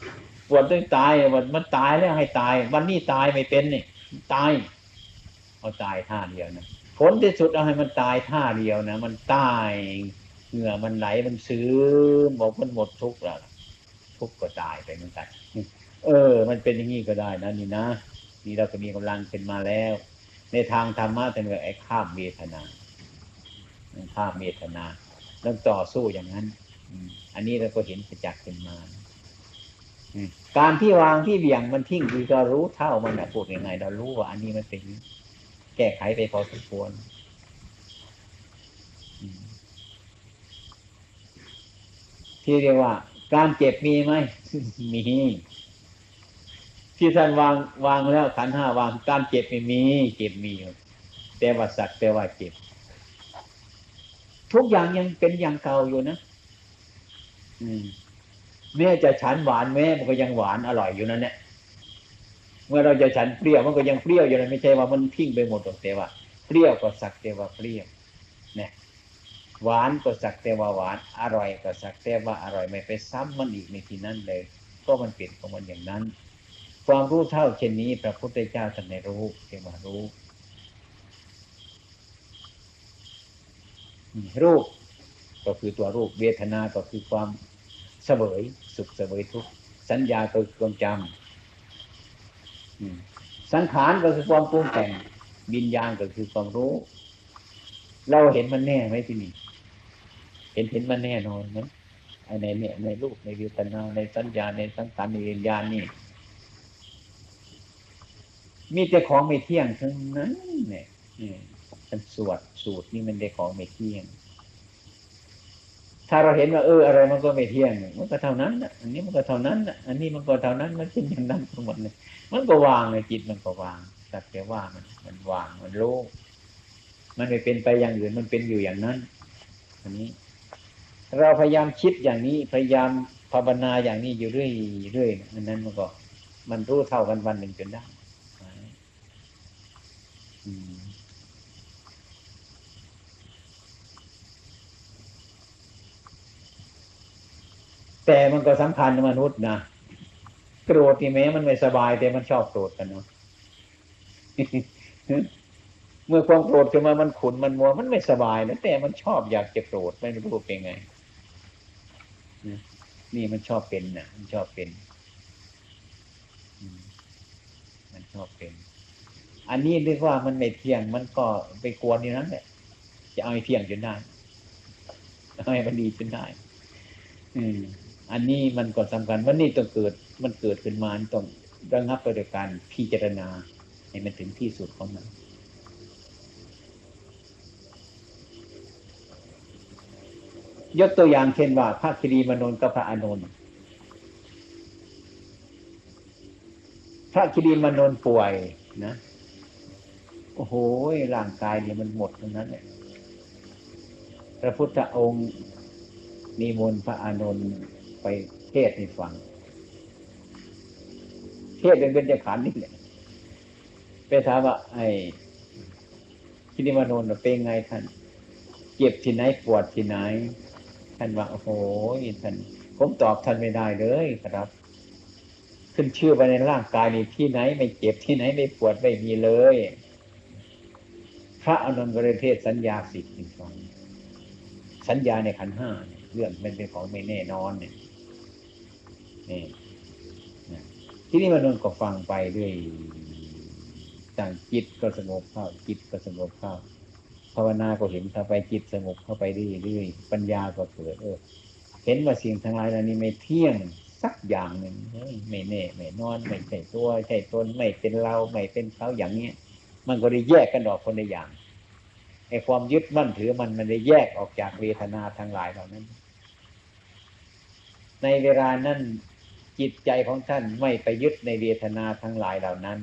ปวดต้องตายวันมันตายแล้วให้ตาย วันนี้ตายไม่เป็นนี่ตายเอาตายท่าเดียวนะผลที่สุดเอาให้มันตายท่าเดียวนะมันตายเหงื่อมันไหลมันซื้อบอกมันหมดทุกข์แล้วทุกข์ก็ตายไปเหมือนกันเออ มันเป็นอย่างนี้ก็ได้นะนี่นะนี่เราก็มีกำลังเป็นมาแล้ว ในทางธรรมะแต่เนื่อไอ้ข้ามเวทนาข้ามเวทนาต้องต่อสู้อย่างนั้นอันนี้เราก็เห็นประจักษ์เป็นมาการที่วางที่เบี่ยงมันทิ้งคือก็รู้เท่ามันนะพูดยังไง เรารู้ว่า อันนี้มันเป็นแก้ไขไปพอสมควรที่เรียกว่า การเจ็บมีไหมมี ที่ท่านวางวางแล้วขันห้าวางการเจ็บไม่มีเจ็บมีอยู่แต่ว่าสักแต่ว่าเจ็บ ทุกอย่างยังเป็นอย่างเก่าอยู่นะ อืมแม่จะฉันหวานแม่มันก็ยังหวานอร่อยอยู่นั่นแหละเมื่อเราจะฉันเปรี้ยวมันก็ยังเปรี้ยวอยู่นะไม่ใช่ว่ามันทิ้งไปหมดหรอกแต่ว่าเปรี้ยวก็สักแต่ว่าเปรี้ยวเนี่ยหวานก็สักแต่ว่าหวานอร่อยก็สักแต่ว่าอร่อยไม่ไปซ้ำมันอีกในที่นั้นเลย ก็มันเปลี่ยนของมันอย่างนั้น ความรู้เท่าเช่นนี้พระพุทธเจ้าท่านในรู้เรียกว่ารู้ รูปก็คือตัวรูปเวทนาก็คือความเสวยสุขเสวยทุกข์สัญญาก็คือความจำสังขารก็คือความปรุงแต่งวิญญาณก็คือความรู้ เราเห็นมันแน่ไหมที่นี่เห็นเห็นมันแน่นอนไหมในเนี่ยในรูปในเวทนาในสัญญาในสังขารในวิญญาณนี่ มีแต่ของไม่เที่ยงทั้งนั้นเนี่ยอืมมันสวดสูตรนี่มันได้ของไม่เที่ยง ถ้าเราเห็นว่าเอออะไรมันก็ไม่เที่ยง มันก็เท่านั้นนะอันนี้มันก็เท่านั้นนะอันนี้มันก็เท่านั้นมันเป็นอย่างนั้นทั้งหมดเลยมันก็วางเลยจิตมันก็วางสักแต่ว่ามันมันวางมันโล่งมันไม่เป็นไปอย่างอื่นมันเป็นอยู่อย่างนั้น อันนี้ เราพยายามคิดอย่างนี้พยายามภาวนาอย่างนี้อยู่เรื่อยเรื่อยอันนั้นมันก็ มันรู้เท่ากันวันหนึ่งจนได้ แต่มันก็สำคัญมนุษย์นะโกรธนี่แม้มันไม่สบาย แต่มันชอบโกรธกันเนาะเมื่อความโกรธขึ้นมามันขุนมันมัวมันไม่สบายนะแต่มันชอบอยากจะโกรธไม่รู้เป็นไงนี่มันชอบเป็นนะมันชอบเป็น มันชอบเป็น อันนี้เรียกว่ามันไม่เที่ยง มันก็ไปกวนอยู่นั้นแหละจะเอาให้เที่ยงจนได้เอาให้มันดีจนได้ อืม อันนี้มันก็สำคัญว่านี่ต้องเกิด มันเกิดขึ้นมาต้องระงับไปด้วยการพิจารณาให้มันถึงที่สุดของมันยกตัวอย่างเช่นว่าพระคิรีมานนกับพระอานนท์พระคิรีมานนป่วยนะ โอ้โหร่างกายเนี่ยมันหมดตรงนั้นเลยพระพุทธองค์นิมนต์พระอานนท์ไปเทศน์ให้ฟัง เทศเป็นเบญจขันธ์นี่แหละไปถามว่า ไอ้คิริมานนท์เป็นไงท่านเจ็บที่ไหนปวดที่ไหน ท่านว่าโอ้โหท่านผมตอบท่านไม่ได้เลยครับ ขึ้นชื่อไปในร่างกายนี่ที่ไหน ไม่เจ็บที่ไหนไม่ปวดไม่มีเลย พระอานนท์ก็เลยเทศน์สัญญาสิทธิ์ฟังสัญญาในขันห้าเนี่ยเรื่องมันเป็นของไม่แน่นอนเนี่ยนี่ที่นี่มานนท์ก็ฟังไปด้วยต่างจิตก็สงบเข้าจิตก็สงบเข้าภาวนาก็เห็นเข้าไปจิตสงบเข้าไปเรื่อยๆปัญญาก็เกิดเออเห็นว่าสิ่งทั้งหลายเหล่านี้ไม่เที่ยงสักอย่างหนึ่งไม่แน่ไม่นอนไม่ใช่ตัวใช่ตนไม่เป็นเราไม่เป็นเขาอย่างเนี้ย มันก็ได้แยกกันออกคนละอย่างไอ้ความยึดมั่นถือมันมันได้แยกออกจากเวทนาทั้งหลายเหล่านั้น ในเวลานั้นจิตใจของท่านไม่ไปยึดในเวทนาทั้งหลายเหล่านั้น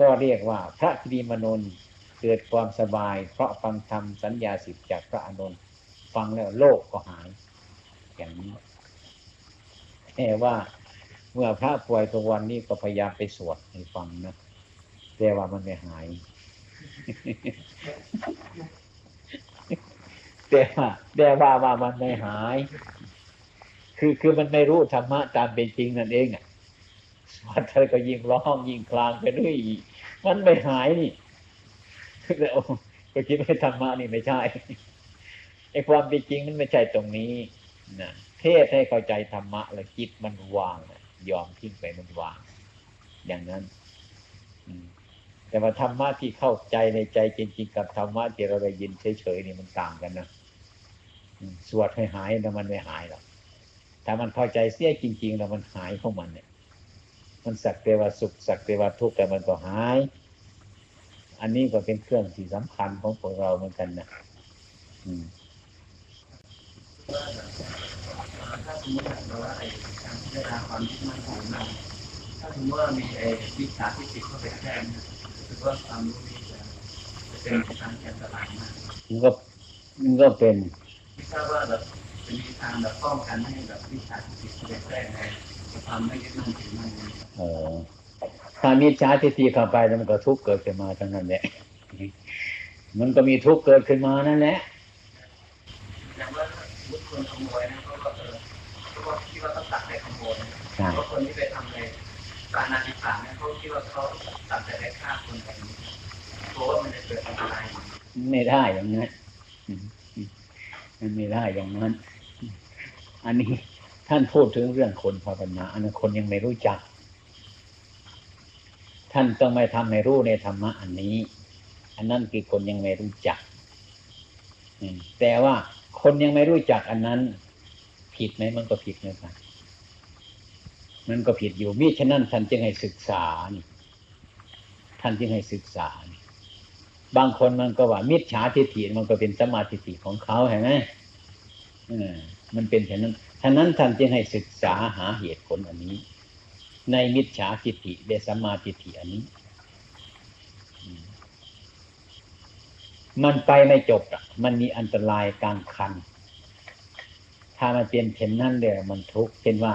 ก็เรียกว่าพระคิริมนนเกิดความสบาย เพราะฟังธรรมสัญญาสิทธิจากพระอานนท์ฟังแล้วโลกก็หาย อย่างนี้แต่ว่าเมื่อพระป่วยตัววันนี้ก็พยายามไปสวดให้ฟังนะ แต่ว่ามันไม่หาย แต่ว่าแต่ว่าว่ามันไม่หาย คือคือมันไม่รู้ธรรมะตามเป็นจริงนั่นเองอะสวดเธอก็ยิ่งร้องยิ่งคลางไปเรื่อยอีมันไม่หายนี่แล้วก็คิดว่าธรรมะนี่ไม่ใช่ไอ้ความเป็นจริงมันไม่ใช่ตรงนี้นะเทศให้เข้าใจธรรมะ แล้วจิตมันวางยอมทิ้งไปมันวาง อย่างนั้น แต่ว่าธรรมะที่เข้าใจในใจจริงๆกับธรรมะที่เราได้ยินเฉยๆนี่มันต่างกันนะสวดให้หายแต่มันไม่หายหรอกถ้ามันเข้าใจเสียจริง ๆ แล้วมันหายของมันเนี่ย มันสักแต่ว่าสุขสักแต่ว่าทุกข์แต่มันก็หาย อันนี้ก็เป็นเครื่องที่สำคัญของพวกเราเหมือนกันนะอืมถ้าสมมติว่าไอ้การพิจารณาความมั่นของเราถ้าสมมติว่ามีไอ้วิชาที่ติดเข้าไปแทรก เนี่ยถือว่าความรู้นี้จะจะเป็นทางอันตรายมากมันก็มันก็เป็นไม่ทราบว่าแบบจะมีทางแบบป้องกันให้แบบวิชาที่ติดเข้าไปแทรกในความไม่ยึดมั่นถือมั่นนี้เออถ้ามีชาทิฏฐิเข้าไปแล้วมันก็ทุกข์เกิดขึ้นมาทั้งนั้นแหละมันก็มีทุกข์เกิดขึ้นมานั่นแหละอย่างว่าบุคคลขโมยนะเขาก็เออเขาก็คิดว่าต้องตัดไปขโมยนะใช่เพราะคนที่ไปทำใน การนาฬิกาเนี่ยเขาคิดว่าเขาตัดแต่ได้ฆ่าคนแบบนี้เพราะว่ามันจะเกิดอันตรายไม่ได้อย่างนั้นมันไม่ได้อย่างนั้น อันนี้ท่านพูดถึงเรื่องคนภาวนาอันนั้นคนยังไม่รู้จัก ท่านต้องไม่ทำให้รู้ในธรรมะอันนี้ อันนั้นคือคนยังไม่รู้จักแต่ว่าคนยังไม่รู้จักอันนั้น ผิดไหมมันก็ผิดเหมือนกัน มันก็ผิดอยู่มิฉะนั้นท่านจึงให้ศึกษานี่ท่านจึงให้ศึกษานี่บางคนมันก็ว่า มิจฉาทิฏฐิมันก็เป็นสมาทิฏฐิของเขาเห็นไหมมันเป็นเช่นนั้นฉะนั้นท่านจึงให้ศึกษาหาเหตุผลอันนี้ ในมิจฉาทิฏฐิและสมาทิฏฐิอันนี้ มันไปไม่จบมันมีอันตรายกลางคัน ถ้ามันเป็นเช่นนั้นเลยวมันทุกข์เช่นว่า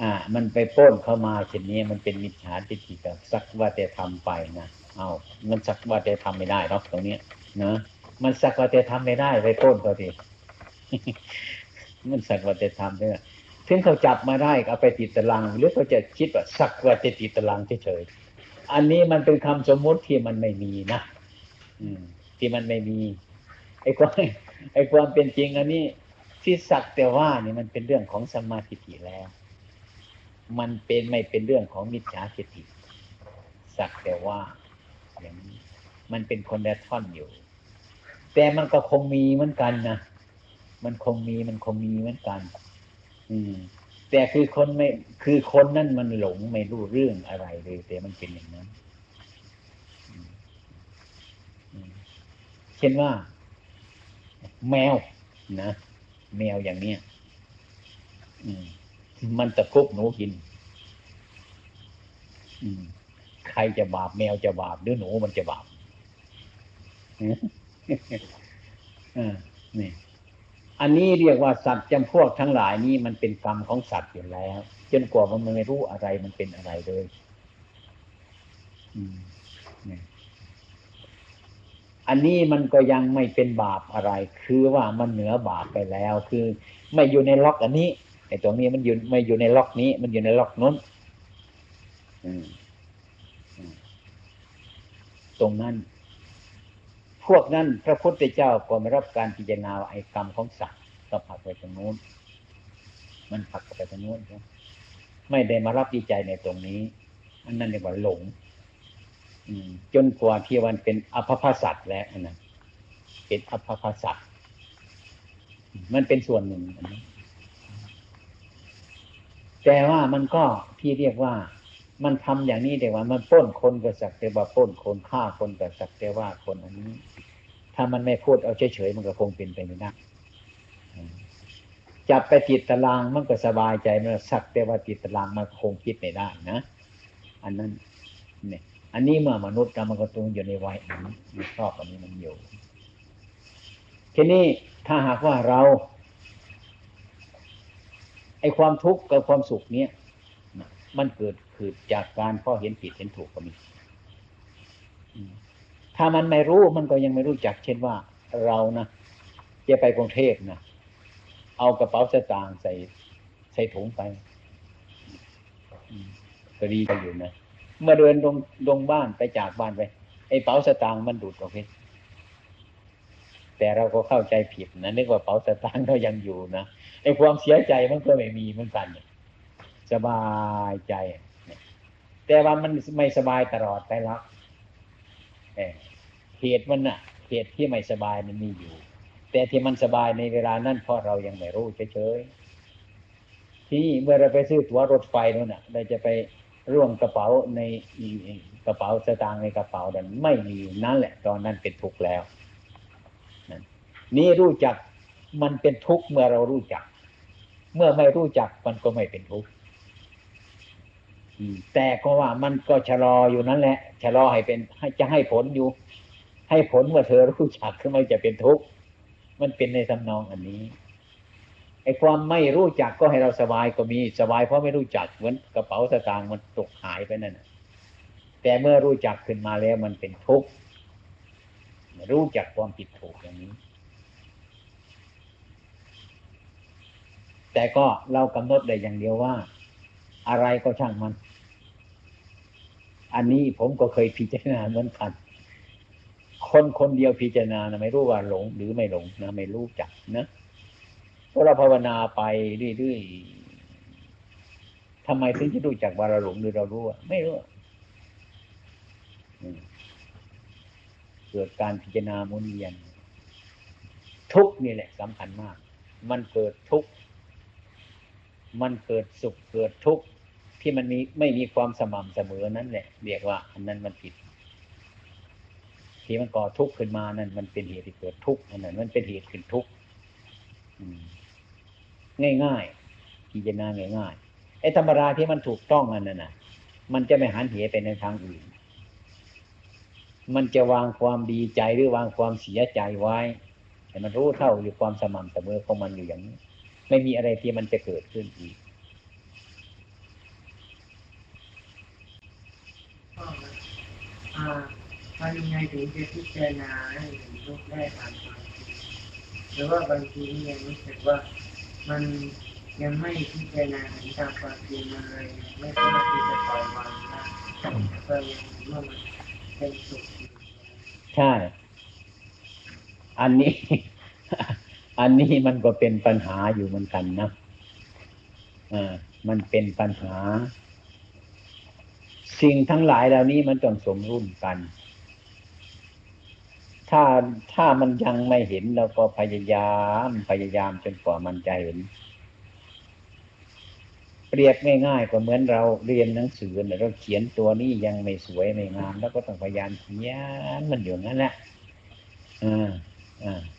อ่า มันไปป้นเข้ามาเช่นนี้มันเป็นมิจฉาทิฏฐิกับสักว่าแต่ทำไปนะเอามันสักว่าแต่ทำไม่ได้หรอกตรงเนี้ยนะมันสักว่าแต่ทำไม่ได้ไปป้นเขาทีมันสักว่าแต่ทำเนี่ยถึงเขาจับมาได้เอาไปติดตาราง หรือเขาจะคิดว่าสักว่าจะติดตารางเฉยๆอันนี้มันเป็นคำสมมุติที่มันไม่มีนะอืม ที่มันไม่มีไอ้ความไอ้ความเป็นจริงอันนี้ที่สักแต่ว่านี่มันเป็นเรื่องของสมมาธิแล้ว มันเป็นไม่เป็นเรื่องของมิจฉาทิฏฐิสักแต่ว่าอย่างนี้มันเป็นคนละท่อนอยู่ แต่มันก็คงมีเหมือนกันนะมันคงมีมันคงมีเหมือนกัน อืม แต่คือคนไม่ คือคนนั่นมันหลงไม่รู้เรื่องอะไรเลย แต่มันเป็นอย่างนั้นเช่นว่า แมวนะแมวอย่างเนี้ย อืม มันตะคุบหนูกิน อืมใครจะบาปแมวจะบาปหรือหนูมันจะบาปนี่ อันนี้เรียกว่าสัตว์จำพวกทั้งหลายนี้มันเป็นกรรมของสัตว์อยู่แล้ว จนกว่ามันไม่รู้อะไรมันเป็นอะไรเลยอันนี้มันก็ยังไม่เป็นบาปอะไร คือว่ามันเหนือบาปไปแล้ว คือ ไม่อยู่ในล็อกอันนี้ ไอ้ตรงนี้มันอยู่ไม่อยู่ในล็อกนี้ มันอยู่ในล็อกนู้นตรงนั้น พวกนั้นพระพุทธเจ้าก็ไม่รับการพิจารณาไอ้กรรมของสัตว์ก็ผักไปตรงนู้น มันผักไปตรงนู้นไมไม่ได้มารับวิจัยในตรงนี้ อันนั้นเรียกว่าหลงจนกว่าที่วันเป็นอภพสัตว์แล้วนะเป็นอภพสัตว์มันเป็นส่วนหนึ่งอันนี้ แต่ว่ามันก็ที่เรียกว่า มันทำอย่างนี้เดี๋ยวว่า มันป้นคนก็สักแต่ว่าป้นคนฆ่าคนก็สักแต่ว่าคนอันนี้ ถ้ามันไม่พูดเอาเฉยๆมันก็คงเป็นไปไม่ได้จับไปติดตารางมันก็สบายใจมันสักแต่ว่าติดตารางมันคงคิดไม่ได้นะ อันนั้นเนี่ย อันนี้เมื่อมนุษย์เรามันก็ตรงอยู่ในวัยอันนี้มันชอบอันนี้มันอยู่ ทีนี้ถ้าหากว่าเรา ไอความทุกข์กับความสุขเนี้ยมันเกิดขึ้นจากการพ่อเห็นผิดเห็นถูกก็มีอืมถ้ามันไม่รู้มันก็ยังไม่รู้จัก เช่นว่าเรานะจะไปกรุงเทพนะเอากระเป๋าสตางค์ใส่ใส่ถุงไปก็ดีกันอยู่นะเมื่อเดินลงลงบ้านไปจากบ้านไป ไอ้เป๋าสตางค์มันดูดออกไปแต่เราก็เข้าใจผิดนะนึกว่าเป๋าสตางค์เรายังอยู่นะ ไอ้ความเสียใจมันก็ไม่มีเหมือนกันสบายใจ แต่ว่ามันไม่สบายตลอดไปล้วเหตุมันน่ะเหตุที่ไม่สบายมันมีอยู่ แต่ที่มันสบายในเวลานั้นเพราะเรายังไม่รู้เฉยๆที่เมื่อเราไปซื้อตั๋วรถไฟนั่นน่ะ เราจะไปร่วมกระเป๋าในกระเป๋าสตางค์ในกระเป๋านั้นไม่มีนั่นแหละ ตอนนั้นเป็นทุกข์แล้วนี่รู้จัก มันเป็นทุกข์เมื่อเรารู้จัก เมื่อไม่รู้จักมันก็ไม่เป็นทุกข์อืมแต่ก็ว่ามันก็ชะลออยู่นั่นแหละชะลอให้เป็นให้จะให้ผลอยู่ ให้ผลเมื่อเธอรู้จักคือมันจะเป็นทุกข์มันเป็นในทำนองอันนี้ไอ้ความไม่รู้จักก็ให้เราสบายก็มีสบายเพราะไม่รู้จักเหมือนกระเป๋าสตางค์มันตกหายไปนั่นน่ะแต่เมื่อรู้จักขึ้นมาแล้วมันเป็นทุกข์รู้จักความผิดถูกอย่างนี้ แต่ก็เรากำหนดได้อย่างเดียวว่า อะไรก็ช่างมัน อันนี้ผมก็เคยพิจารณาเหมือนกันคนคนเดียวพิจารณานะไม่รู้ว่าหลง หรือไม่หลงนะไม่รู้จักนะเพราะเราภาวนาไปเรื่อยๆทำไมถึงจะรู้จักว่าเราหลงหรือเรารู้อะไม่รู้เกิดการพิจารณามุนเวียนทุกนี่แหละสำคัญมาก มันเกิดทุกข์ มันเกิดสุขเกิดทุกข์ที่มันมีไม่มีความสม่ำเสมอนั่นแหละเรียกว่า อันนั้นมันผิด ที่มันก่อทุกข์ขึ้นมานั่นมันเป็นเหตุที่เกิดทุกข์นั่นนมันเป็นเหตุขึ้นทุกข์ง่ายๆพิจารณาง่ายๆไอ้ธรรมราที่มันถูกต้องอันนั้นน่ะมันจะไม่หันเหไปในทางอื่น มันจะวางความดีใจหรือวางความเสียใจไว้ แต่มันรู้เท่าอยู่ความสม่ำเสมอของมันอยู่อย่างนี้ ไม่มีอะไรที่มันจะเกิดขึ้นอีกก็อ่าทำยังไงถึงจะพิจารณาให้เห็นรูปได้ตามความจริงหรือว่าบางทียังรู้สึกว่ามันยังไม่พิจารณาเห็นตามความจริงมันเลยไม่สามารถที่จะปล่อยวางได้ก็ยังว่ามันเป็นสุขอยู่ใช่ อันนี้ อันนี้มันก็เป็นปัญหาอยู่เหมือนกันนะอ่ามันเป็นปัญหา สิ่งทั้งหลายเหล่านี้มันต้องสมรุ่นกัน ถ้าถ้ามันยังไม่เห็นเราก็พยายามพยายามจนกว่ามันจะเห็น เปรียบง่ายๆก็เหมือนเราเรียนหนังสือเนี่ยเราเขียนตัวนี้ยังไม่สวยไม่งาม แล้วก็ต้องพยายามเขียนมันอยู่นั่นแหละอ่าอ่าอ่า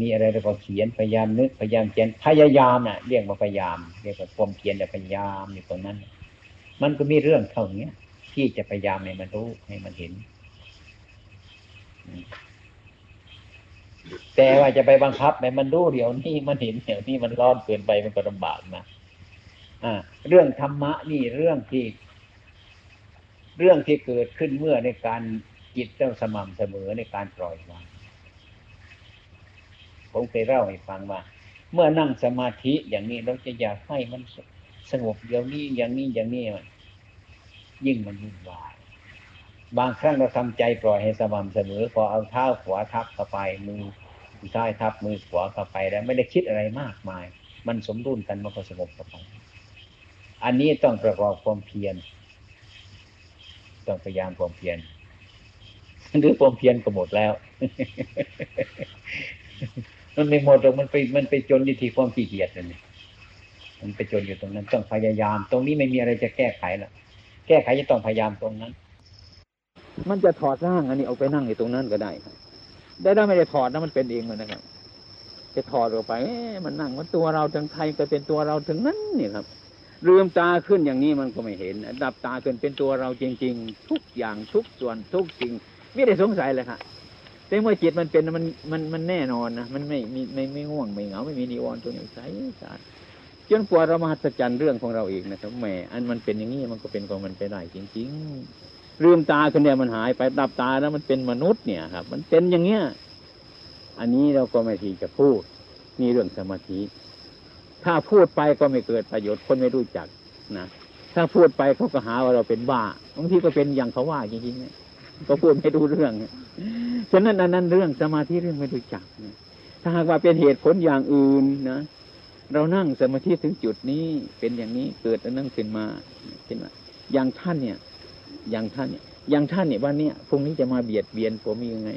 มีอะไรเราก็เขียนพยายามนึกพยายามเขียนพยายามน่ะเรียกว่าพยายาม เรียกว่าความเพียรแต่พยายามอยู่ตรงนั้น มันก็มีเรื่องเท่านี้ที่จะพยายามให้มันรู้ให้มันเห็น แต่ว่าจะไปบังคับให้มันรู้เดี๋ยวนี้มันเห็นเดี๋ยวนี้มันร้อนเกินไปมันก็ลำบากนะอ่า เรื่องธรรมะนี่เรื่องที่ เรื่องที่เกิดขึ้นเมื่อในการจิตเจ้าสม่ำเสมอในการปล่อยวาง ผมเคยเล่าให้ฟังว่า เมื่อนั่งสมาธิอย่างนี้เราจะอยากให้มันสงบเดี๋ยวนี้อย่างนี้อย่างนี้มันยิ่งมันวุ่นวายบางครั้งเราทำใจปล่อยให้สม่ำเสมอพอเอาเท้าขวาทับเข้าไปมือซ้ายทับมือขวาเข้าไปแล้วไม่ได้คิดอะไรมากมาย มันสมดุลกันมันก็สงบเข้าไปอันนี้ต้องประกอบความเพียรต้องพยายามความเพียรหรือความเพียรก็หมดแล้ว มันไม่หมดหรอกมันไปมันไปจนอยู่ที่ความขี้เกียจนั่นเองมันไปจนอยู่ตรงนั้นต้องพยายาม ตรงนี้ไม่มีอะไรจะแก้ไขละแก้ไขจะต้องพยายามตรงนั้น มันจะถอดร่างอันนี้เอาไปนั่งอยู่ตรงนั้นก็ได้ครับได้ได้ไม่ได้ถอดนะมันเป็นเองมันนะครับจะถอดออกไปเอ๊ะมันนั่งมันตัวเราถึงไทยก็เป็นตัวเราถึงนั้นนี่ครับลืมตาขึ้นอย่างนี้มันก็ไม่เห็นดับตาขึ้นเป็นตัวเราจริง ๆ ทุกอย่างทุกส่วนทุกสิ่ง ไม่ได้สงสัยเลยครับ แต่เมื่อจิตมันเป็นมันมันมันแน่นอนนะมันไม่มีไม่ไม่ง่วงไม่เหงาไม่มีนิวรณ์ตัวนี้ใสสะอาดจนกว่าเรามาหัศจรรย์เรื่องของเราเองนะครับแหมอันมันเป็นอย่างนี้มันก็เป็นของมันไปได้จริงๆลืมตาขึ้นเนี่ยมันหายไปดับตาแล้วมันเป็นมนุษย์เนี่ยครับ มันเป็นอย่างเงี้ยอันนี้เราก็ไม่ทีจะพูดนี่เรื่องสมาธิ ถ้าพูดไปก็ไม่เกิดประโยชน์คนไม่รู้จักนะถ้าพูดไปเขาก็หาว่าเราเป็นบ้าบางทีก็เป็นอย่างเขาว่าจริงๆเนี่ย ก็พูดไม่รู้เรื่องฉะนั้นอันนั้นเรื่องสมาธิเรื่องไม่รู้จักนะถ้าหากว่าเป็นเหตุผลอย่างอื่นนะเรานั่งสมาธิถึงจุดนี้เป็นอย่างนี้เกิดอันนั้นขึ้นมาขึ้นมาอย่างท่านเนี่ย อย่างท่านเนี่ยอย่างท่านเนี่ยวันเนี้ยพรุ่งนี้จะมาเบียดเบียนผมยังไง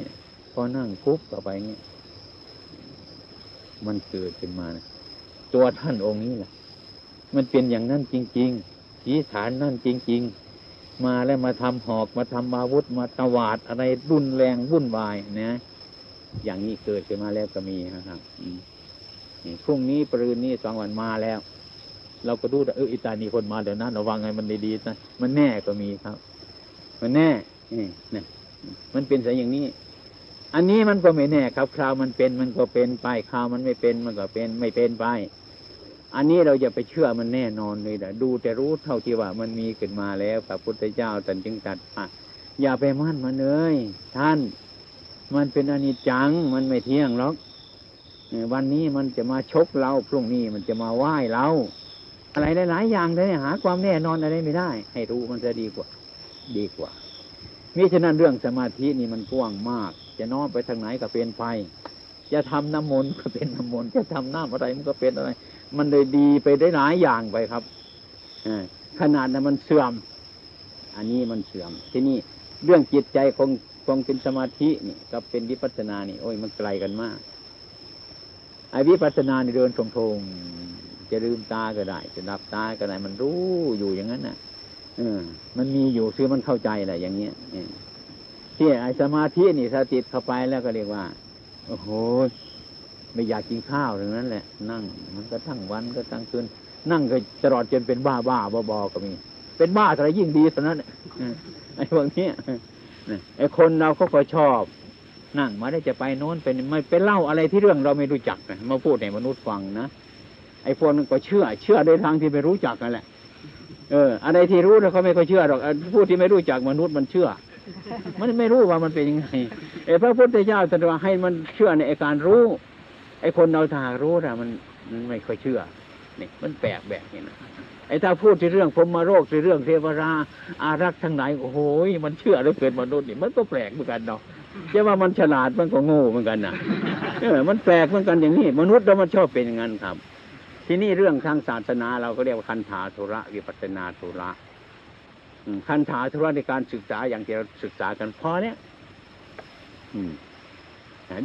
พอนั่งปุ๊บต่อไปเงี้ยมันเกิดขึ้นมานะตัวท่านองค์นี้แหละมันเป็นอย่างนั้นจริงๆสีฐานนั่นจริง ๆ มาแล้วมาทำหอกมาทำอาวุธมาตวาดอะไรรุนแรงวุ่นวายนะอย่างนี้เกิดขึ้นมาแล้วก็มีนะครับอืมนี่พรุ่งนี้ปรืนนี้สองวันมาแล้ว เราก็ดูเอออิตานีคนมาเดี๋ยวนั้นระวังไงมันดีๆนะมันแน่ก็มีครับ มันแน่นี่นมันเป็นสายอย่างนี้ อันนี้มันก็ไม่แน่ครับคราวมันเป็นมันก็เป็นไปคราวมันไม่เป็นมันก็เป็นไม่เป็นไป อันนี้เราอย่าไปเชื่อมันแน่นอนเลยนะดูแต่รู้เท่าที่ว่ามันมีขึ้นมาแล้วพระพุทธเจ้าตรัสจึงตัดว่าอย่าไปมั่นมันเลยท่าน มันเป็นอนิจจังมันไม่เที่ยงหรอกวันนี้มันจะมาชกเราพรุ่งนี้มันจะมาไหว้เราอะไรหลายๆอย่างเลยหา ความแน่นอนอะไรไม่ได้ ให้รู้มันจะดีกว่า ดีกว่ามิฉะนั้นเรื่องสมาธินี่มันกว้างมาก จะน้อมไปทางไหนก็เป็นไปจะทำน้ำมนต์ก็เป็นน้ำมนต์จะทำน้ำอะไรมันก็เป็นอะไร มันเลยดีไปได้หลายอย่างไปครับอขนาดนั้นมันเสื่อม อันนี้มันเสื่อม ที่นี่เรื่องจิตใจคงคงเป็นสมาธินี่กับเป็นวิปัสสนานี่ โอ้ยมันไกลกันมาก ไอ้วิปัสสนานี่เดินทงๆจะลืมตาก็ได้ จะดับตาก็ได้ มันรู้อยู่อย่างนั้นน่ะเออ มันมีอยู่คือมันเข้าใจแหละอย่างเงี้ยที่ไอ้สมาธินี่ถ้าติดเข้าไปแล้วก็เรียกว่า โอ้โห ไม่อยากกินข้าวอย่างนั้นแหละ นั่ง มันก็ทั้งวันก็ทั้งคืนนั่งก็ตลอดจนเป็นบ้าบ้าบอบอก็มี เป็นบ้าอะไรยิ่งดีเท่านั้นไอ้พวกนี้ไอ้คนเราเขาก็ชอบ นั่งมาได้จะไปโน้นเป็นไม่เป็นเล่าอะไรที่เรื่องเราไม่รู้จักมาพูดให้มนุษย์ฟังนะไอ้พวกนั้นก็เชื่อ เชื่อโดยทางที่ไม่รู้จักกันแหละเอออะไรที่รู้แล้วเขาไม่ค่อยเชื่อหรอกอันผู้ที่ไม่รู้จักมนุษย์มันเชื่อ มันไม่รู้ว่ามันเป็นยังไงไอ้พระพุทธเจ้าตรัสว่าให้มันเชื่อในการรู้ ไอ้คนเราถ้ารู้นะมันมันไม่ค่อยเชื่อนี่มันแปลกแบบนี้นะไอ้ถ้าพูดที่เรื่องพรหมโรคที่เรื่องเทวรา อารักษ์ทั้งหลายโอ้โหมันเชื่อแล้วเกิดมนุษย์นี่มันก็แปลกเหมือนกันเนาะจะว่ามันฉลาดมันก็โง่เหมือนกันนะเออมันแปลกเหมือนกันอย่างนี้ มนุษย์เรามันชอบเป็นอย่างนั้นครับ ที่นี่เรื่องทางศาสนาเราก็เรียกว่าคันธาธุระวิปัสนาธุระคันธาธุระในการศึกษาอย่างที่เราศึกษากันพอเนี้ยอืม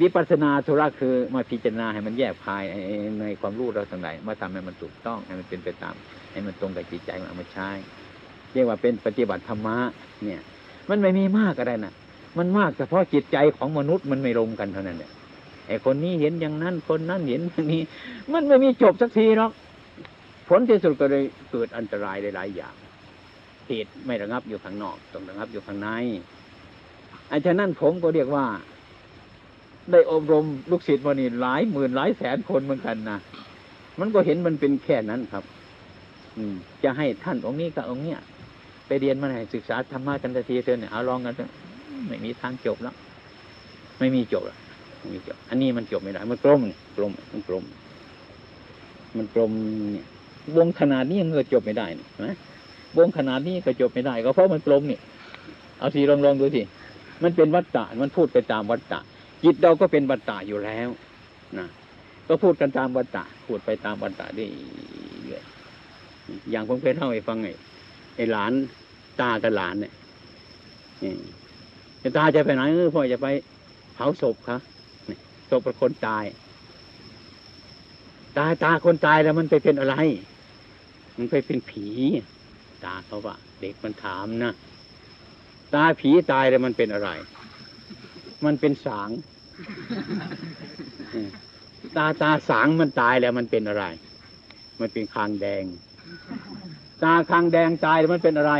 วิปัสนาธุระคือมาพิจารณาให้มันแยกภายในความรู้เราทั้งหลายมาทำให้มันถูกต้องให้มันเป็นไปตาม ให้มันตรงกับจิตใจมันเอามาใช้เรียกว่าเป็นปฏิบัติธรรมะเนี่ย มันไม่มีมากอะไรนะมันมากเฉพาะจิตใจของมนุษย์มันไม่ลงกันเท่านั้นแหละไอ้คนนี้เห็นอย่างนั้นคนนั้นเห็นอย่างนี้ มันไม่มีจบสักทีหรอกผลที่สุดก็เลยเกิดอันตรายหลาย ๆ อย่างเหตุไม่ระงับอยู่ข้างนอกต้องระงับอยู่ข้างในไอ้ฉะนั้นผมก็เรียกว่า ได้อบรมลูกศิษย์มานี่หลายหมื่นหลายแสนคนเหมือนกันนะมันก็เห็นมันเป็นแค่นั้นครับ อืม จะให้ท่านองค์นี้กับองค์เนี้ยไปเรียนมาให้ศึกษาธรรมะกันทันทีเถอเนี่ยเอาลองกันเถอะไม่มีทางจบแล้ว ไม่มีจบแล้วไม่มีจบ อันนี้มันจบไม่ได้ มันกลมกลมมันกลม มันกลมเนี่ยวงขนาดนี้มันก็จบไม่ได้นี่นะวงขนาดนี้ก็จบไม่ได้ ก็เพราะมันกลมเนี่ยเอาทีลองลองดูทีมันเป็นวัฏฏะมันพูดไปตามวัฏฏะ จิตเราก็เป็นวัฏฏะอยู่แล้วนะก็พูดกันตามวัฏฏะพูดไปตามวัฏฏะได้เรื่อยอย่างผมเคยเล่าให้ฟังไงไอ้หลานตากับหลานเนี่ยอืมตาจะไปไหนเออพ่อจะไปเผาศพครับศพเป็นคนตาย ตาตาคนตายแล้วมันไปเป็นอะไร มันไปเป็นผี ตาเขาว่าเด็กมันถามนะตาผีตายแล้วมันเป็นอะไร มันเป็นสาง ตาตาสางมันตายแล้วมันเป็นอะไร มันเป็นคางแดง ตาคางแดงตายแล้วมันเป็นอะไร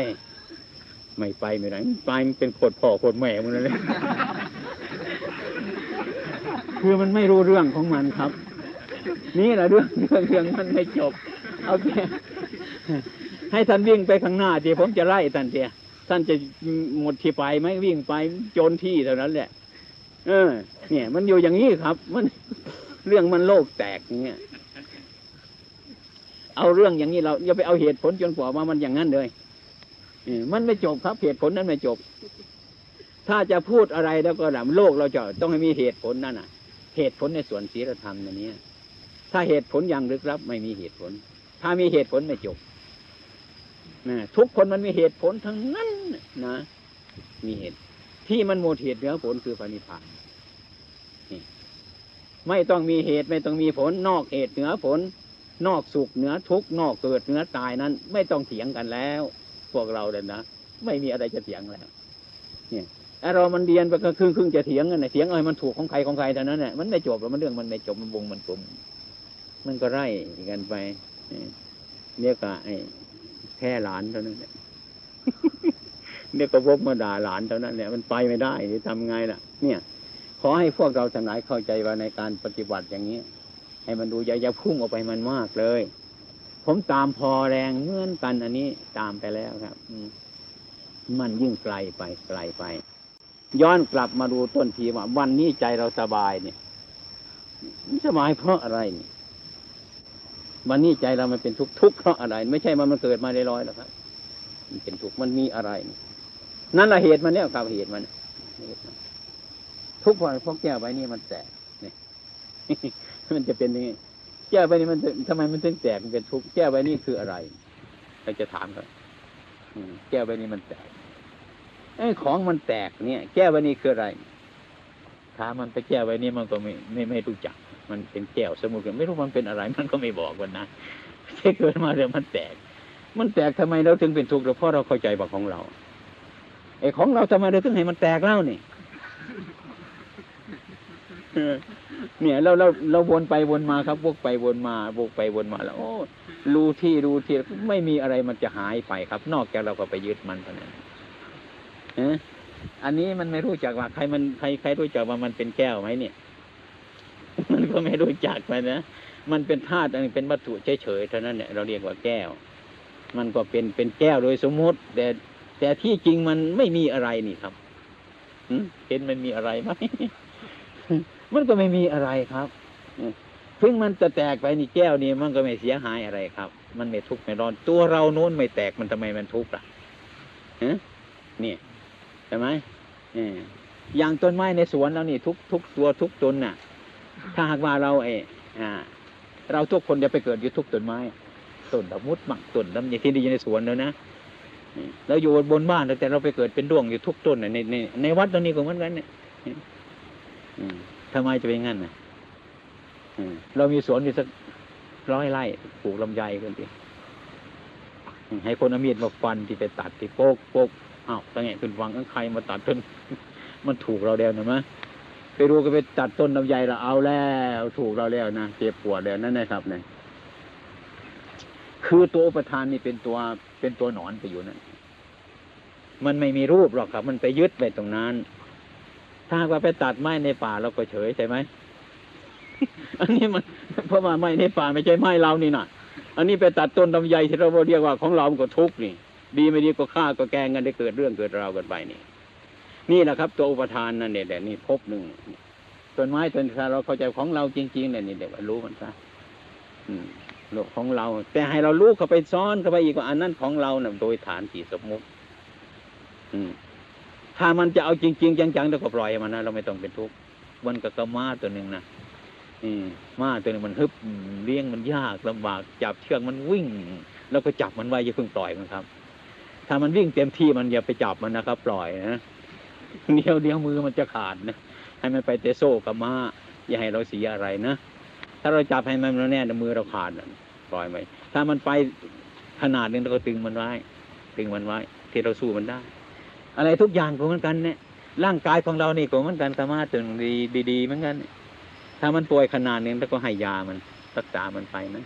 ไม่ไปไม่ไหนไปมันเป็นโคตรพ่อโคตรแม่มันเลยคือมันไม่รู้เรื่องของมันครับ นี่แหละเรื่องเรื่องเรื่องมันไม่จบเอาแค่ให้ท่านวิ่งไปข้างหน้าทีผมจะไล่ท่านเตียท่านจะหมดที่ไปไหมวิ่งไปโจนที่เท่านั้นแหละ เออ เนี่ย มันอยู่อย่างนี้ครับ มันเรื่องมันโลกแตกอย่างเงี้ยเอาเรื่องอย่างนี้เราอย่าไปเอาเหตุผลจนกว่าว่ามันอย่างนั้นเลยมันไม่จบครับ เหตุผลนั้นไม่จบ ถ้าจะพูดอะไรแล้วก็หลัโลกเราจะต้องให้มีเหตุผลนั่นน่ะ เหตุผลในส่วนศีลธรรมอันเนี้ยถ้าเหตุผลอย่างลึกลับ ไม่มีเหตุผล ถ้ามีเหตุผลไม่จบนะทุกคนมันมีเหตุผลทั้งนั้นนะมีเหตุ ที่มันหมดเหตุเหนือผลคือพระนิพานนี่ไม่ต้องมีเหตุไม่ต้องมีผลนอกเหตุเหนือผล นอกสุขเหนือทุกนอกเกิดเหนือตายนั้น ไม่ต้องเถียงกันแล้ว พวกเราเดินนะไม่มีอะไรจะเถียงแล้วเนี่ยไอเรามันเรียนไปก็ครึ่งครึ่งจะเถียงกันนะเถียงเอ้ยมันถูกของใครของใครเท่านั้นแหละมันไม่จบแล้วมันเรื่องมันไม่จบมันวงมันกลมมันก็ไล่กันไปเรียกว่าไอ้แค่หลานเท่านั้นแหละ เรียกก็วกมาด่าหลานเท่านั้นแหละมันไปไม่ได้จะทำไงล่ะ เนี่ย ขอให้พวกเราทั้งหลายเข้าใจว่าในการปฏิบัติอย่างนี้ ให้มันดูอย่าอย่าพุ่งออกไปมันมากเลย ผมตามพอแรงเหมือนกันอันนี้ตามไปแล้วครับมันยิ่งไกลไปไกลไป ย้อนกลับมาดูต้นทีว่าวันนี้ใจเราสบายเนี่ยมันสบายเพราะอะไรเนี่ยวันนี้ใจเรามันเป็นทุกข์ทุกข์เพราะอะไร ไม่ใช่มันมันเกิดมาลอยๆหรอกครับ มันเป็นทุกข์มันมีอะไรเนี่ยนั่นแหละเหตุมันเนี่ยครับเหตุมันเหตุมันทุกข์เพราะเพราะแก้วใบนี้มันแตกเนี่ยมันจะเป็นยังไงแก้วใบนี้มันทำไมมันถึงแตกมันเป็นทุกแก้วใบนี้คืออะไรเราจะถามเขาแก้วใบนี้มันแตกไอ้ของมันแตกเนี่ย แก้วใบนี้คืออะไรถามมันไปแก้วใบนี้มันก็ไม่ไม่ไม่รู้จัก มันเป็นแก้วสมุดไม่รู้มันเป็นอะไร มันก็ไม่บอกวันนะแค่เกิดมาเดี๋ยวมันแตก มันแตกทำไมเราถึงเป็นทุกข์เราเพราะเราเข้าใจบอกของเรา ไอ้ของเราทำไมเราถึงให้มันแตกเล่านี่เนี่ยเราเราเราวนไปวนมาครับวกไปวนมาวกไปวนมาแล้วโอ้รู้ที่รู้ที่ไม่มีอะไรมันจะหายไปครับ นอกจากเราก็ไปยึดมันเท่านั้นเอออันนี้มันไม่รู้จักว่าใครมันใครใครรู้จักว่ามันเป็นแก้วไหมเนี่ย มันก็ไม่รู้จักไปนะมันเป็นธาตุอันเป็นวัตถุเฉยๆเท่านั้นเนี่ยเราเรียกว่าแก้ว มันก็เป็นเป็นแก้วโดยสมมุติแต่ แต่ที่จริงมันไม่มีอะไรนี่ครับเห็นมันมีอะไรไหมมันก็ไม่มีอะไรครับถึงมันจะแตกไปนี่แก้วนี่มันก็ไม่เสียหายอะไรครับ มันไม่ทุกข์ไม่ร้อน ตัวเราโน้นไม่แตกมันทำไมมันทุกข์ล่ะเนี่ยใช่ไหมอย่างต้นไม้ในสวนเรานี่ทุกทุกตัวทุกต้นน่ะ ถ้าหากว่าเราเออเราทุกคนจะไปเกิดอยู่ทุกต้นไม้ต้นดอกมุดหมักต้นลำไยที่ดีอยู่ในสวนแล้วนะ เราอยู่บนบ้านแต่เราไปเกิดเป็นดวงอยู่ทุกต้นน่ะในในในวัดตรงนี้ก็เหมือนกันเนี่ยอืมทำไมจะเป็นงั้นนะอืมเรามีสวนอยู่สักร้อยไร่ปลูกลำไยกันดิอืมให้คนเอามีดมาฟันที่ไปตัดที่โป๊กโป๊กอ้าวตั้งไงคุณฟังใครมาตัดต้น มันถูกเราแล้วนะมะไปดูก็ไปตัดต้นลำไยเราเอาแล้วถูกเราแล้วนะเจ็บปวดแล้วนั่นนะครับเนี่ยคือตัวอุประธานนี่เป็นตัวเป็นตัวหนอนไปอยู่นั่น มันไม่มีรูปหรอกครับ มันไปยึดไปตรงนั้น ถ้าว่าไปตัดไม้ในป่าเราก็เฉยใช่ไหมอันนี้มันเพราะว่าไม้ในป่าไม่ใช่ไม้เรานี่นะอันนี้ไปตัดต้นลำไยที่เราเรียกว่าของเรามันก็ทุกข์นี่ ดีไม่ดีก็ฆ่าก็แกงกันได้เกิดเรื่องเกิดราวกันไปนี่ นี่แหละครับ ตัวอุปทานนั่นเนี่ยแหละนี่พบหนึ่งต้นไม้ต้นถ้าเราเข้าใจของเราจริงๆเนี่ยนี่เดี๋ยวรู้มันซะโลกของเรา แต่ให้เรารู้เข้าไปซ้อนเข้าไปอีกว่าอันนั้นของเราเนี่ยโดยฐานที่สมมุติ ถ้ามันจะเอาจริง ๆ จังๆเราก็ปล่อยมันนะเราไม่ต้องเป็นทุกข์มันก็กระมาตัวหนึ่งนะอืมม้าตัวนึงมันฮึบเลี้ยงมันยากลำบากจับเชือกมันวิ่ง แล้วก็จับมันไว้อย่าเพิ่งปล่อยมันครับ ถ้ามันวิ่งเต็มที่มันอย่าไปจับมันนะครับ ปล่อยนะเดี๋ยวเดี๋ยวมือมันจะขาดนะให้มันไปเตะโซ่กับม้าอย่าให้เราเสียอะไรนะถ้าเราจับให้มันแน่นมือเราขาดปล่อยไปถ้ามันไปขนาดนึงเราก็ตึงมันไว้ ตึงมันไว้ที่เราสู้มันได้ อะไรทุกอย่างก็เหมือนกันเนี่ยร่างกายของเรานี่ก็เหมือนกันธรรมะถึงดีดีเหมือนกัน ถ้ามันป่วยขนาดนึงแล้วก็ให้ยามันรักษามันไปนะ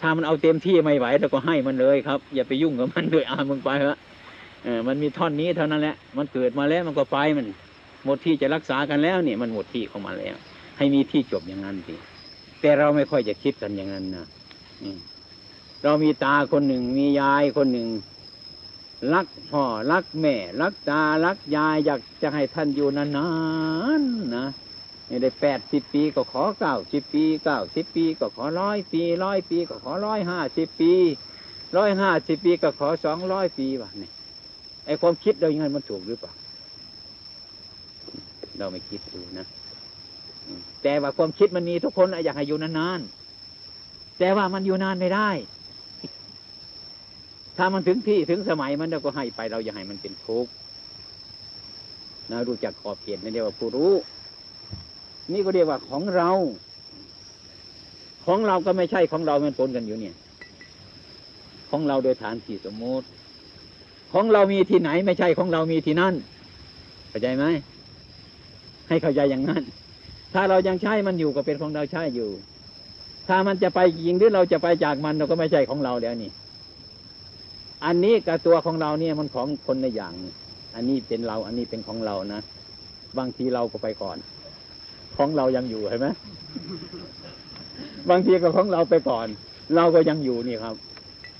ถ้ามันเอาเต็มที่ไม่ไหวแล้วก็ให้มันเลยครับ อย่าไปยุ่งกับมันเลยอามึงไปเถอะเออมันมีท่อนนี้เท่านั้นแหละ มันเกิดมาแล้วมันก็ไปมัน หมดที่จะรักษากันแล้วเนี่ยมันหมดที่ของมันแล้ว ให้มีที่จบอย่างนั้นสิแต่เราไม่ค่อยจะคิดกันอย่างนั้นนะอืเรามีตาคนหนึ่งมียายคนหนึ่ง รักพ่อรักแม่รักตารักยายอยากจะให้ท่านอยู่นานๆนะไม่ได้แปดสิบปีก็ขอเก้าสิบปีเก้าสิบปีก็ขอร้อยปีร้อยปีก็ขอร้อยห้าสิบปีร้อยห้าสิบปีก็ขอสองร้อยปีวะนี่ไอความคิดเราอย่างนั้นมันถูกหรือเปล่าเราไม่คิดดูนะแต่ว่าความคิดมันมีทุกคนอยากให้อยู่นานๆแต่ว่ามันอยู่นานไม่ได้ ถ้ามันถึงที่ถึงสมัยมันเราก็ให้ไปเราอย่าให้มันเป็นทุกข์นะรู้จักขอบเขตนั่นเรียกว่าผู้รู้ นี่ก็เรียกว่าของเรา ของเราก็ไม่ใช่ของเรามันปนกันอยู่เนี่ย ของเราโดยฐานที่สมมติ ของเรามีที่ไหนไม่ใช่ของเรามีที่นั่นเข้าใจไหมให้เข้าใจอย่างนั้น ถ้าเรายังใช้มันอยู่ก็เป็นของเราใช้อยู่ ถ้ามันจะไปยิงหรือเราจะไปจากมันเราก็ไม่ใช่ของเราแล้วนี่ อันนี้กับตัวของเราเนี่ยมันของคนในอย่าง อันนี้เป็นเรา อันนี้เป็นของเรานะ บางทีเราก็ไปก่อน ของเรายังอยู่เห็นไหมบางทีก็ของเราไปก่อน เราก็ยังอยู่นี่ครับ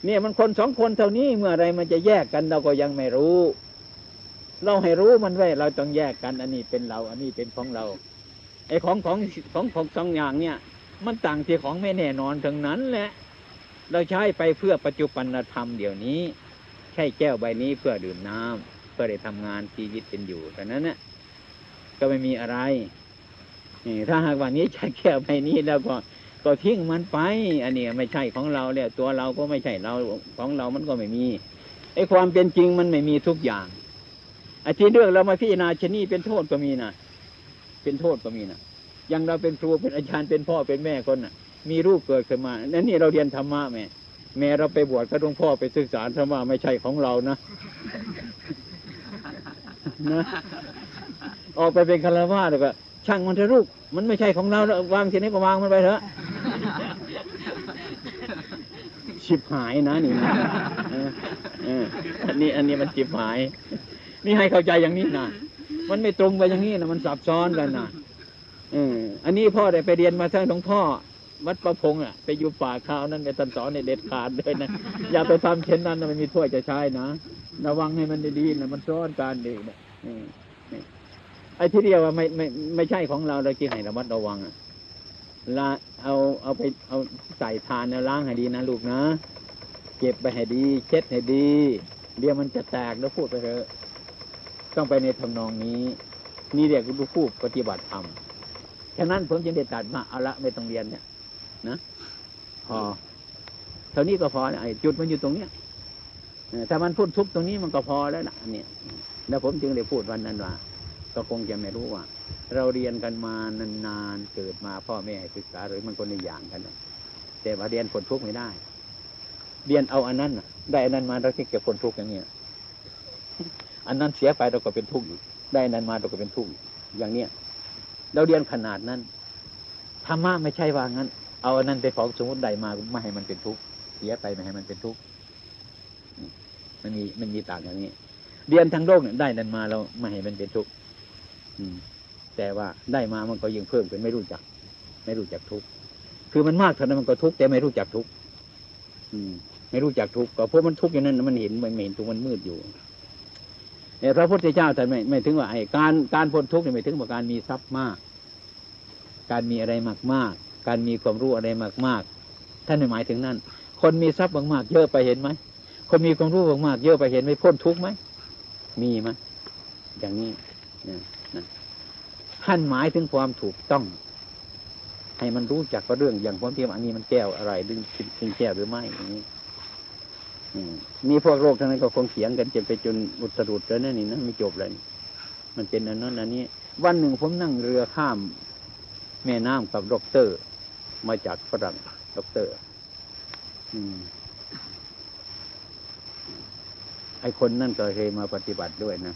เนี่ยมันคนสองคนเท่านี้เมื่อไรมันจะแยกกันเราก็ยังไม่รู้ เราให้รู้มันไว้เราต้องแยกกัน อันนี้เป็นเรา อันนี้เป็นของเราไอ้ของของของของสองอย่างเนี่ย มันต่างที่ของไม่แน่นอนทั้งนั้นแหละ เราใช้ไปเพื่อปัจจุบันธรรมเดี๋ยวนี้ ใช่แก้วใบนี้เพื่อดื่มน้ำเพื่อได้ทำงานชีวิตเป็นอยู่แต่นั้นนะก็ไม่มีอะไรนี่ถ้าหากวันนี้ใช้แก้วใบนี้แล้วก็ก็ทิ้งมันไป อันนี้ไม่ใช่ของเราแล้วตัวเราก็ไม่ใช่เราของเรามันก็ไม่มีไอ้ความเป็นจริงมันไม่มีทุกอย่างไอ้ที่เรื่องเรามาพิจารณาชนีเป็นโทษก็มีนะเป็นโทษก็มีนะอยังเราเป็นครูเป็นอาจารย์เป็นพ่อเป็นแม่คนน่ะ มีรูปเกิดขึ้นมานั่นนี่เราเรียนธรรมะแม่แม่เราไปบวชก็หลวงพ่อไปศึกษาธรรมะไม่ใช่ของเรานะนะออกไปเป็นคารวะแล้วก็ช่างมันเถอะลูกมันไม่ใช่ของเราแล้ววางทีนี้ก็วางมันไปเถอะชิบหายนะนี่นะอันนี้อันนี้มันชิบหาย นี่ให้เข้าใจอย่างนี้นะมันไม่ตรงไปอย่างนี้นะมันซับซ้อนกันนะเอออันนี้พ่อได้ไปเรียนมาทั้งหลวงพ่อ วัดประพงษ์อะไปอยู่ป่าข้าวนั่นไปตันสอนในเด็ดขาดเลยนะ อย่าไปทำเช่นนั้นนะมันมีถ้วยจะใช้นะระวังให้มันดีๆนะมันซ้อนการดีนะนี่นี่ไอ้ที่เรียกว่าไม่ไม่ไม่ใช่ของเราเราจึงให้ระมัดระวังอะละเอาเอาไปเอาใส่ทานแล้วล้างให้ดีนะลูกนะ เก็บไปให้ดี เช็ดให้ดีเดี๋ยวมันจะแตกแล้วพูดไปเถอะต้องไปในทำนองนี้ นี่เรียกว่าผู้ปฏิบัติธรรมฉะนั้นผมจึงได้ตัดมาเอาละไม่ต้องเรียนเนี่ย นะพอเท่านี้ก็พอนะไอ้จุดมันอยู่ตรงเนี้ยเออถ้ามันพูดทุกข์ตรงนี้มันก็พอแล้วนะเนี่ยแล้วผมจึงได้พูดวันนั้นว่าก็คงจะไม่รู้ว่า เราเรียนกันมานานๆเกิดมาพ่อแม่ให้ศึกษาหรือมันคนในอย่างกันนะแต่ว่าเรียนผลทุกข์ไม่ได้ เรียนเอาอันนั้นน่ะได้อันนั้นมาเราคิดเก็บผลทุกข์อย่างเนี้ยอันนั้นเสียไปเราก็เป็นทุกข์อีกได้อันนั้นมาเราก็เป็นทุกข์อีกอย่างเนี้ยเราเรียนขนาดนั้นธรรมะไม่ใช่ว่างั้น เอาอันนั้นไปของสมมติใดมาไม่ให้มันเป็นทุกข์เสียไปไม่ให้มันเป็นทุกข์มันมีมันมีต่างอย่างนี้ เรียนทางโลกเนี่ยได้นั่นมาเราไม่ให้มันเป็นทุกข์แต่ว่าได้มามันก็ยิ่งเพิ่มเป็นไม่รู้จัก ไม่รู้จักทุกข์คือมันมากเท่านั้นมันก็ทุกข์แต่ไม่รู้จักทุกข์ไม่รู้จักทุกข์ก็เพราะมันทุกข์อย่างนั้นมันเห็นมันเห็นทุกข์มันมืดอยู่แต่พระพุทธเจ้าท่านไม่ไม่ถึงว่าไอ้การการพ้นทุกข์เนี่ยไม่ถึงว่าการมีทรัพย์มาก การมีอะไรมากมาก การมีความรู้อะไรมากมากๆ ท่านหมายถึงนั่น คนมีทรัพย์มากๆเยอะไปเห็นไหม คนมีความรู้มากๆเยอะไปเห็นไหมพ้นทุกข์ไหม มีไหมอย่างนี้นะท่านหมายถึงความถูกต้อง ให้มันรู้จักว่าเรื่องอย่างความเทียมอันนี้มันแก้วอะไรดึงเป็นแก้วหรือไม่อย่างนี้มีพวกโรคทั้งนั้นก็คงเถียงกันจนไปจนอุตรุดแล้วนั่นนี่นะไม่จบเลยมันเป็นอันนั้นอันนี้ วันหนึ่งผมนั่งเรือข้าม แม่น้ำกับด็อกเตอร์ มาจากฝรั่งด็อกเตอร์อืมไอคนนั่นก็เคยมาปฏิบัติด้วยนะ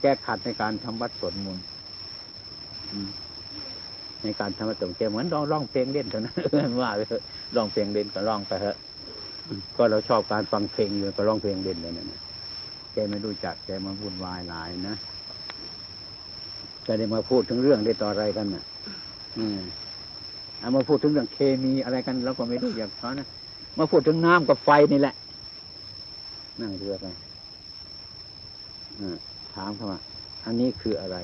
แก้ขัดในการทำวัดสวดมนต์ในการทำวัดสวดมนต์เหมือนร้องร้องเพลงเล่นเท่านั้นว่าร้องเพลงเล่นก็ร้องไปเถอะก็เราชอบการฟังเพลงอยู่ก็ร้องเพลงเล่นเลยนะเนี่ยแกไม่รู้จักแกมาวุ่นวายหลายนะแกได้มาพูดถึงเรื่องได้ต่ออะไรกันน่ะ อืม มาพูดถึงเรื่องเคมีอะไรกันเราก็ไม่รู้อย่างเขานะมาพูดถึงน้ำกับไฟนี่แหละ นั่งเรือไปอ่าถามเขาว่าอันนี้คืออะไร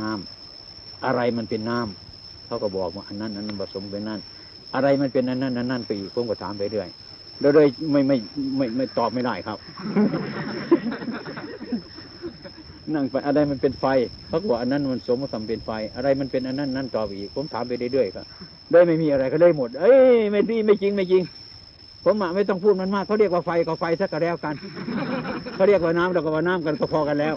น้ำอะไรมันเป็นน้ำเขาก็บอกว่าอันนั้นอันนั้นผสมไปนั่น อะไรมันเป็นอันนั้นอันนั้นไปอีกผมก็ถามไปเรื่อยโดยโดยไม่ไม่ไม่ไม่ตอบไม่ได้ครับ นั่งไปอะไรมันเป็นไฟเขาก็บอกอันนั้นมันสมกับคำเป็นไฟ อะไรมันเป็นอันนั้นนั่นต่อไปอีก ผมถามไปเรื่อยๆครับได้ไม่มีอะไรก็ได้หมด เอ้ยไม่ดีไม่จริงไม่จริง ผมอะไม่ต้องพูดมันมากเขาเรียกว่าไฟก็ไฟสักก็แล้วกันเขาเรียกว่าน้ำเราก็ว่าน้ำกันก็พอกันแล้ว